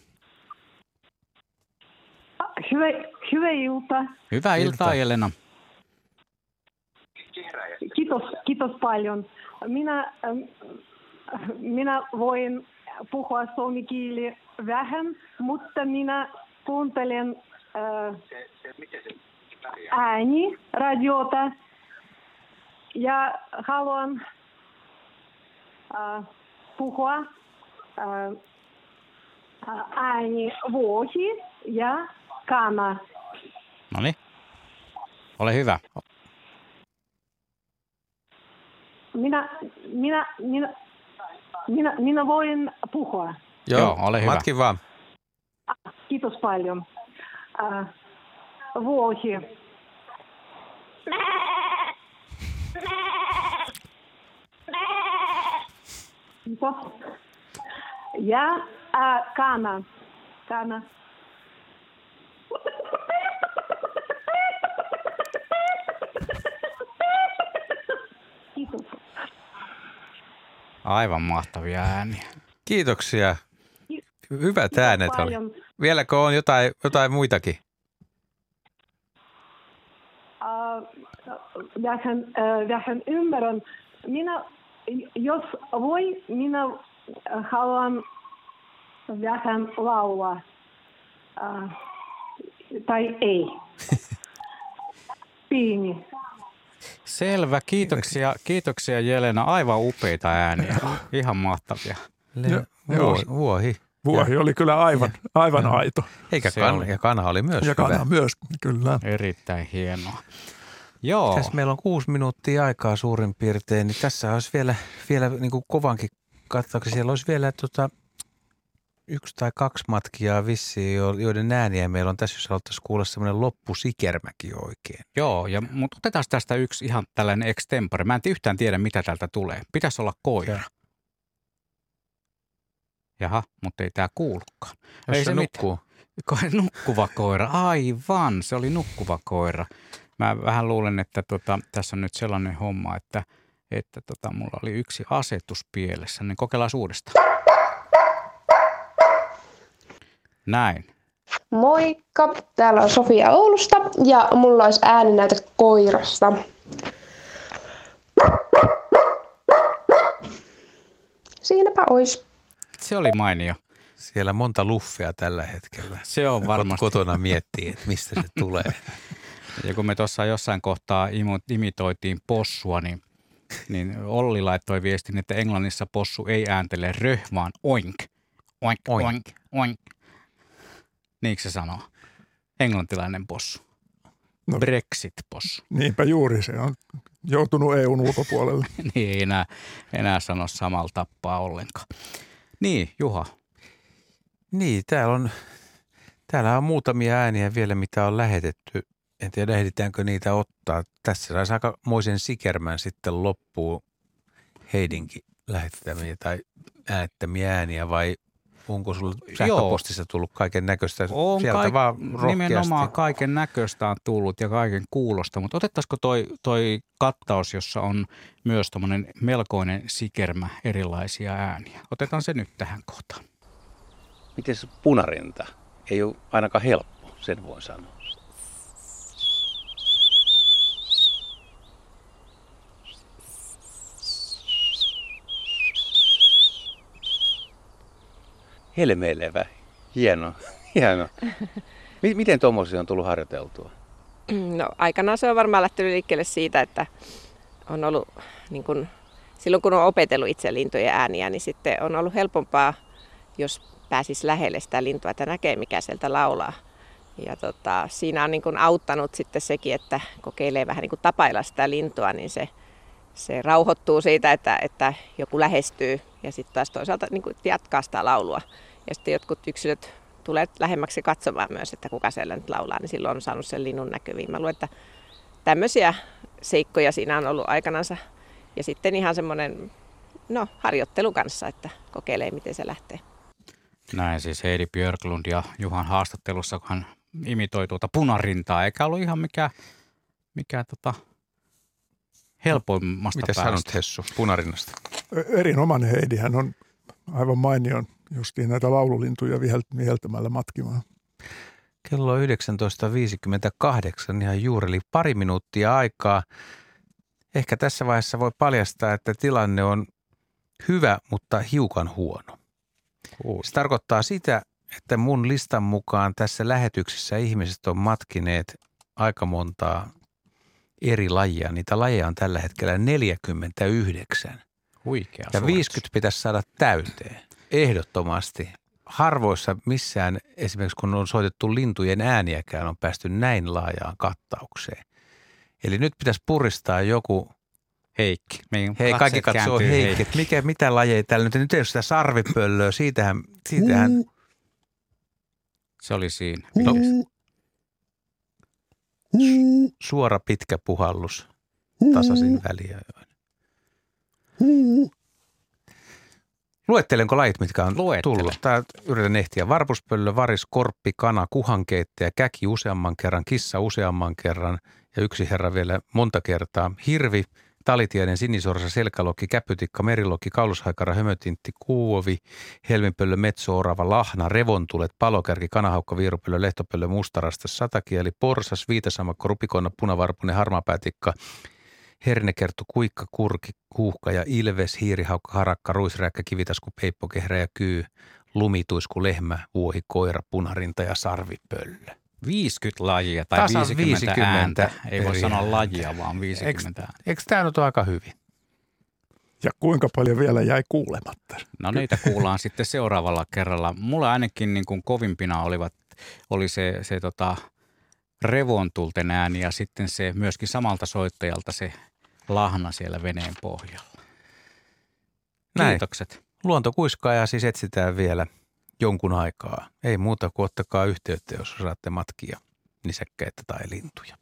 Hyvä, hyvää iltaa. Hyvää iltaa, Jelena. Kiitos, kiitos paljon. Minä, ähm, minä voin puhua suomi kieli vähän, mutta minä kuuntelen äh, ääni radiota ja haluan äh, puhua äh, ääni vuohi ja kana. No niin. Ole hyvä. Minä, minä, minä, minä, minä voin puhua. Joo, ole hyvä. Matki vaan. Kiitos paljon. Äh, Kiitos. Ja äh, kana. Kana. Kiitos. Aivan mahtavia ääniä. Kiitoksia. Hyvät äänet oli. paljon. Vieläkö on jotain, jotain muitakin? Äh, vähän, äh, vähän ymmärrän. Minä, jos voi, minä haluan vähän laulaa. Äh, tai ei. Piini. Selvä, kiitoksia, kiitoksia Jelena. Aivan upeita ääniä, ihan mahtavia. Joo, Vuohi. vuohi. Vuohi oli kyllä aivan, aivan aito. Eikä kan, ja kanha oli myös Ja hyvä. kana myös, kyllä. Erittäin hienoa. Joo. Tässä meillä on kuusi minuuttia aikaa suurin piirtein, niin tässä olisi vielä, vielä niin kuin kovankin katsoksi. Siellä olisi vielä tota, yksi tai kaksi matkia vissiin, jo- joiden ääniä meillä on tässä, jos haluttaisiin kuulla semmoinen loppusikermäkin oikein. Joo, ja, mutta otetaan tästä yksi ihan tällainen extempore. Mä en yhtään tiedä, mitä täältä tulee. Pitäisi olla koira. Jaha, mutta ei tämä kuulukaan. Jos ei se mitään. nukkuu. Ko- Nukkuva koira, aivan, se oli nukkuva koira. Mä vähän luulen, että tota, tässä on nyt sellainen homma, että, että tota, mulla oli yksi asetus pielessä, niin kokeillaan uudestaan. Näin. Moikka, täällä on Sofia Oulusta ja mulla olisi ääninäyte koirasta. Siinäpä ois. Se oli mainio. Siellä monta luffea tällä hetkellä. Se on varmasti. Kotona miettii, että mistä se tulee. Ja kun me tuossa jossain kohtaa imitoitiin possua, niin, niin Olli laittoi viestin, että Englannissa possu ei ääntele röh, vaan oink. Oink, oink, oink. oink. Niinkö se sanoo? Englantilainen possu. No. Brexit-possu. Niinpä juuri, se on joutunut EUn ulkopuolelle. niin ei enää, enää sano samalla tappaa ollenkaan. Niin, Juha. Niin, täällä on, täällä on muutamia ääniä vielä, mitä on lähetetty. En tiedä, ehditäänkö niitä ottaa. Tässä saisi aikamoisen sikermän sitten loppuun Heidinkin lähettämiä tai äänettämiä ääniä vai onko sulla sähköpostissa tullut kaiken näköistä? On Sieltä kaik- vaan rohkeasti. nimenomaan kaiken näköistä on tullut ja kaiken kuulosta, mutta otettaisiko toi, toi kattaus, jossa on myös tämmöinen melkoinen sikermä erilaisia ääniä. Otetaan se nyt tähän kohtaan. Miten punarinta? Ei ole ainakaan helppo, sen voin sanoa. Helmeilevä. Hieno, hieno. Miten tuommoisia on tullut harjoiteltua? No aikanaan se on varmaan lähtenyt liikkeelle siitä, että on ollut, niin kun, silloin kun on opetellut itse lintujen ääniä, niin sitten on ollut helpompaa, jos pääsisi lähelle sitä lintua, että näkee mikä sieltä laulaa. Ja tota, siinä on niin kun auttanut sitten sekin, että kokeilee vähän niin kuin tapailla sitä lintua, niin se, se rauhoittuu siitä, että, että joku lähestyy ja sitten taas toisaalta niin kuin jatkaa sitä laulua. Ja sitten jotkut yksilöt tulee lähemmäksi katsomaan myös, että kuka siellä nyt laulaa, niin silloin on saanut sen linnun näkyviin. Mä luulen, että tämmöisiä seikkoja siinä on ollut aikanansa. Ja sitten ihan semmoinen no, harjoittelu kanssa, että kokeilee miten se lähtee. Näin siis Heidi Björklund ja Juhan haastattelussa, kun hän imitoi tuota punarintaa, eikä ollut ihan mikä, mikä tota, helpoimmasta Mitä päästä. sanot Hessu punarinnasta? Erinomainen Heidi, hän on aivan mainion justiin näitä laululintuja vihel- viheltämällä matkimaan. Kello on 19.58 ihan juuri, eli pari minuuttia aikaa. Ehkä tässä vaiheessa voi paljastaa, että tilanne on hyvä, mutta hiukan huono. Se tarkoittaa sitä, että mun listan mukaan tässä lähetyksessä ihmiset on matkineet aika montaa eri lajia. Niitä lajeja on tällä hetkellä 49. Huikea Ja suoritus. 50 pitäisi saada täyteen, ehdottomasti. Harvoissa missään, esimerkiksi kun on soitettu lintujen ääniäkään, on päästy näin laajaan kattaukseen. Eli nyt pitäisi puristaa joku... Heikki. Meidän Hei, kaikki katsoo Heikki, että mikä, mitä lajeja täällä nyt, nyt ei ole sitä sarvipöllöä, siitähän, siitähän Se oli siinä. No, Mites? suora pitkä puhallus tasaisin väliä. Luettelenko lajit, mitkä on Luettele. tullut? Tää yritän ehtiä. Varpuspöllö, varis, korppi, kana, kuhankeittäjä, käki useamman kerran, kissa useamman kerran ja yksi herra vielä monta kertaa. Hirvi, talitiainen, sinisorsa, selkälokki, käpytikka, merilokki, kaulushaikara, hömötintti, kuuovi, helmipöllö, metso-orava, lahna, revontulet, palokärki, kanahaukka, viirupöllö, lehtopöllö, mustarasta, satakieli, porsas, viitasammakko, rupikonna, punavarpunen, harmaapätikka, hernekerttu, kuikka, kurki, kuuhka ja ilves, hiirihaukka, harakka, ruisräkkä, kivitasku, peippo, kehrä ja kyy, lumituisku, lehmä, vuohi, koira, punarinta ja sarvipöllö. 50 lajia tai Tasan 50, 50 ääntä. Ei voi eri sanoa ääntä. lajia, vaan 50 ääntä. Eikö tämä nyt ole aika hyvin? Ja kuinka paljon vielä jäi kuulematta? No niitä kuullaan sitten seuraavalla kerralla. Mulla ainakin niin kuin kovimpina olivat, oli se, se tota, revontulten ääni ja sitten se myöskin samalta soittajalta se lahna siellä veneen pohjalla. Näin. Kiitokset. Luontokuiskaajaa siis etsitään vielä jonkun aikaa. Ei muuta kuin ottakaa yhteyttä, jos saatte matkia, nisäkkäitä tai lintuja.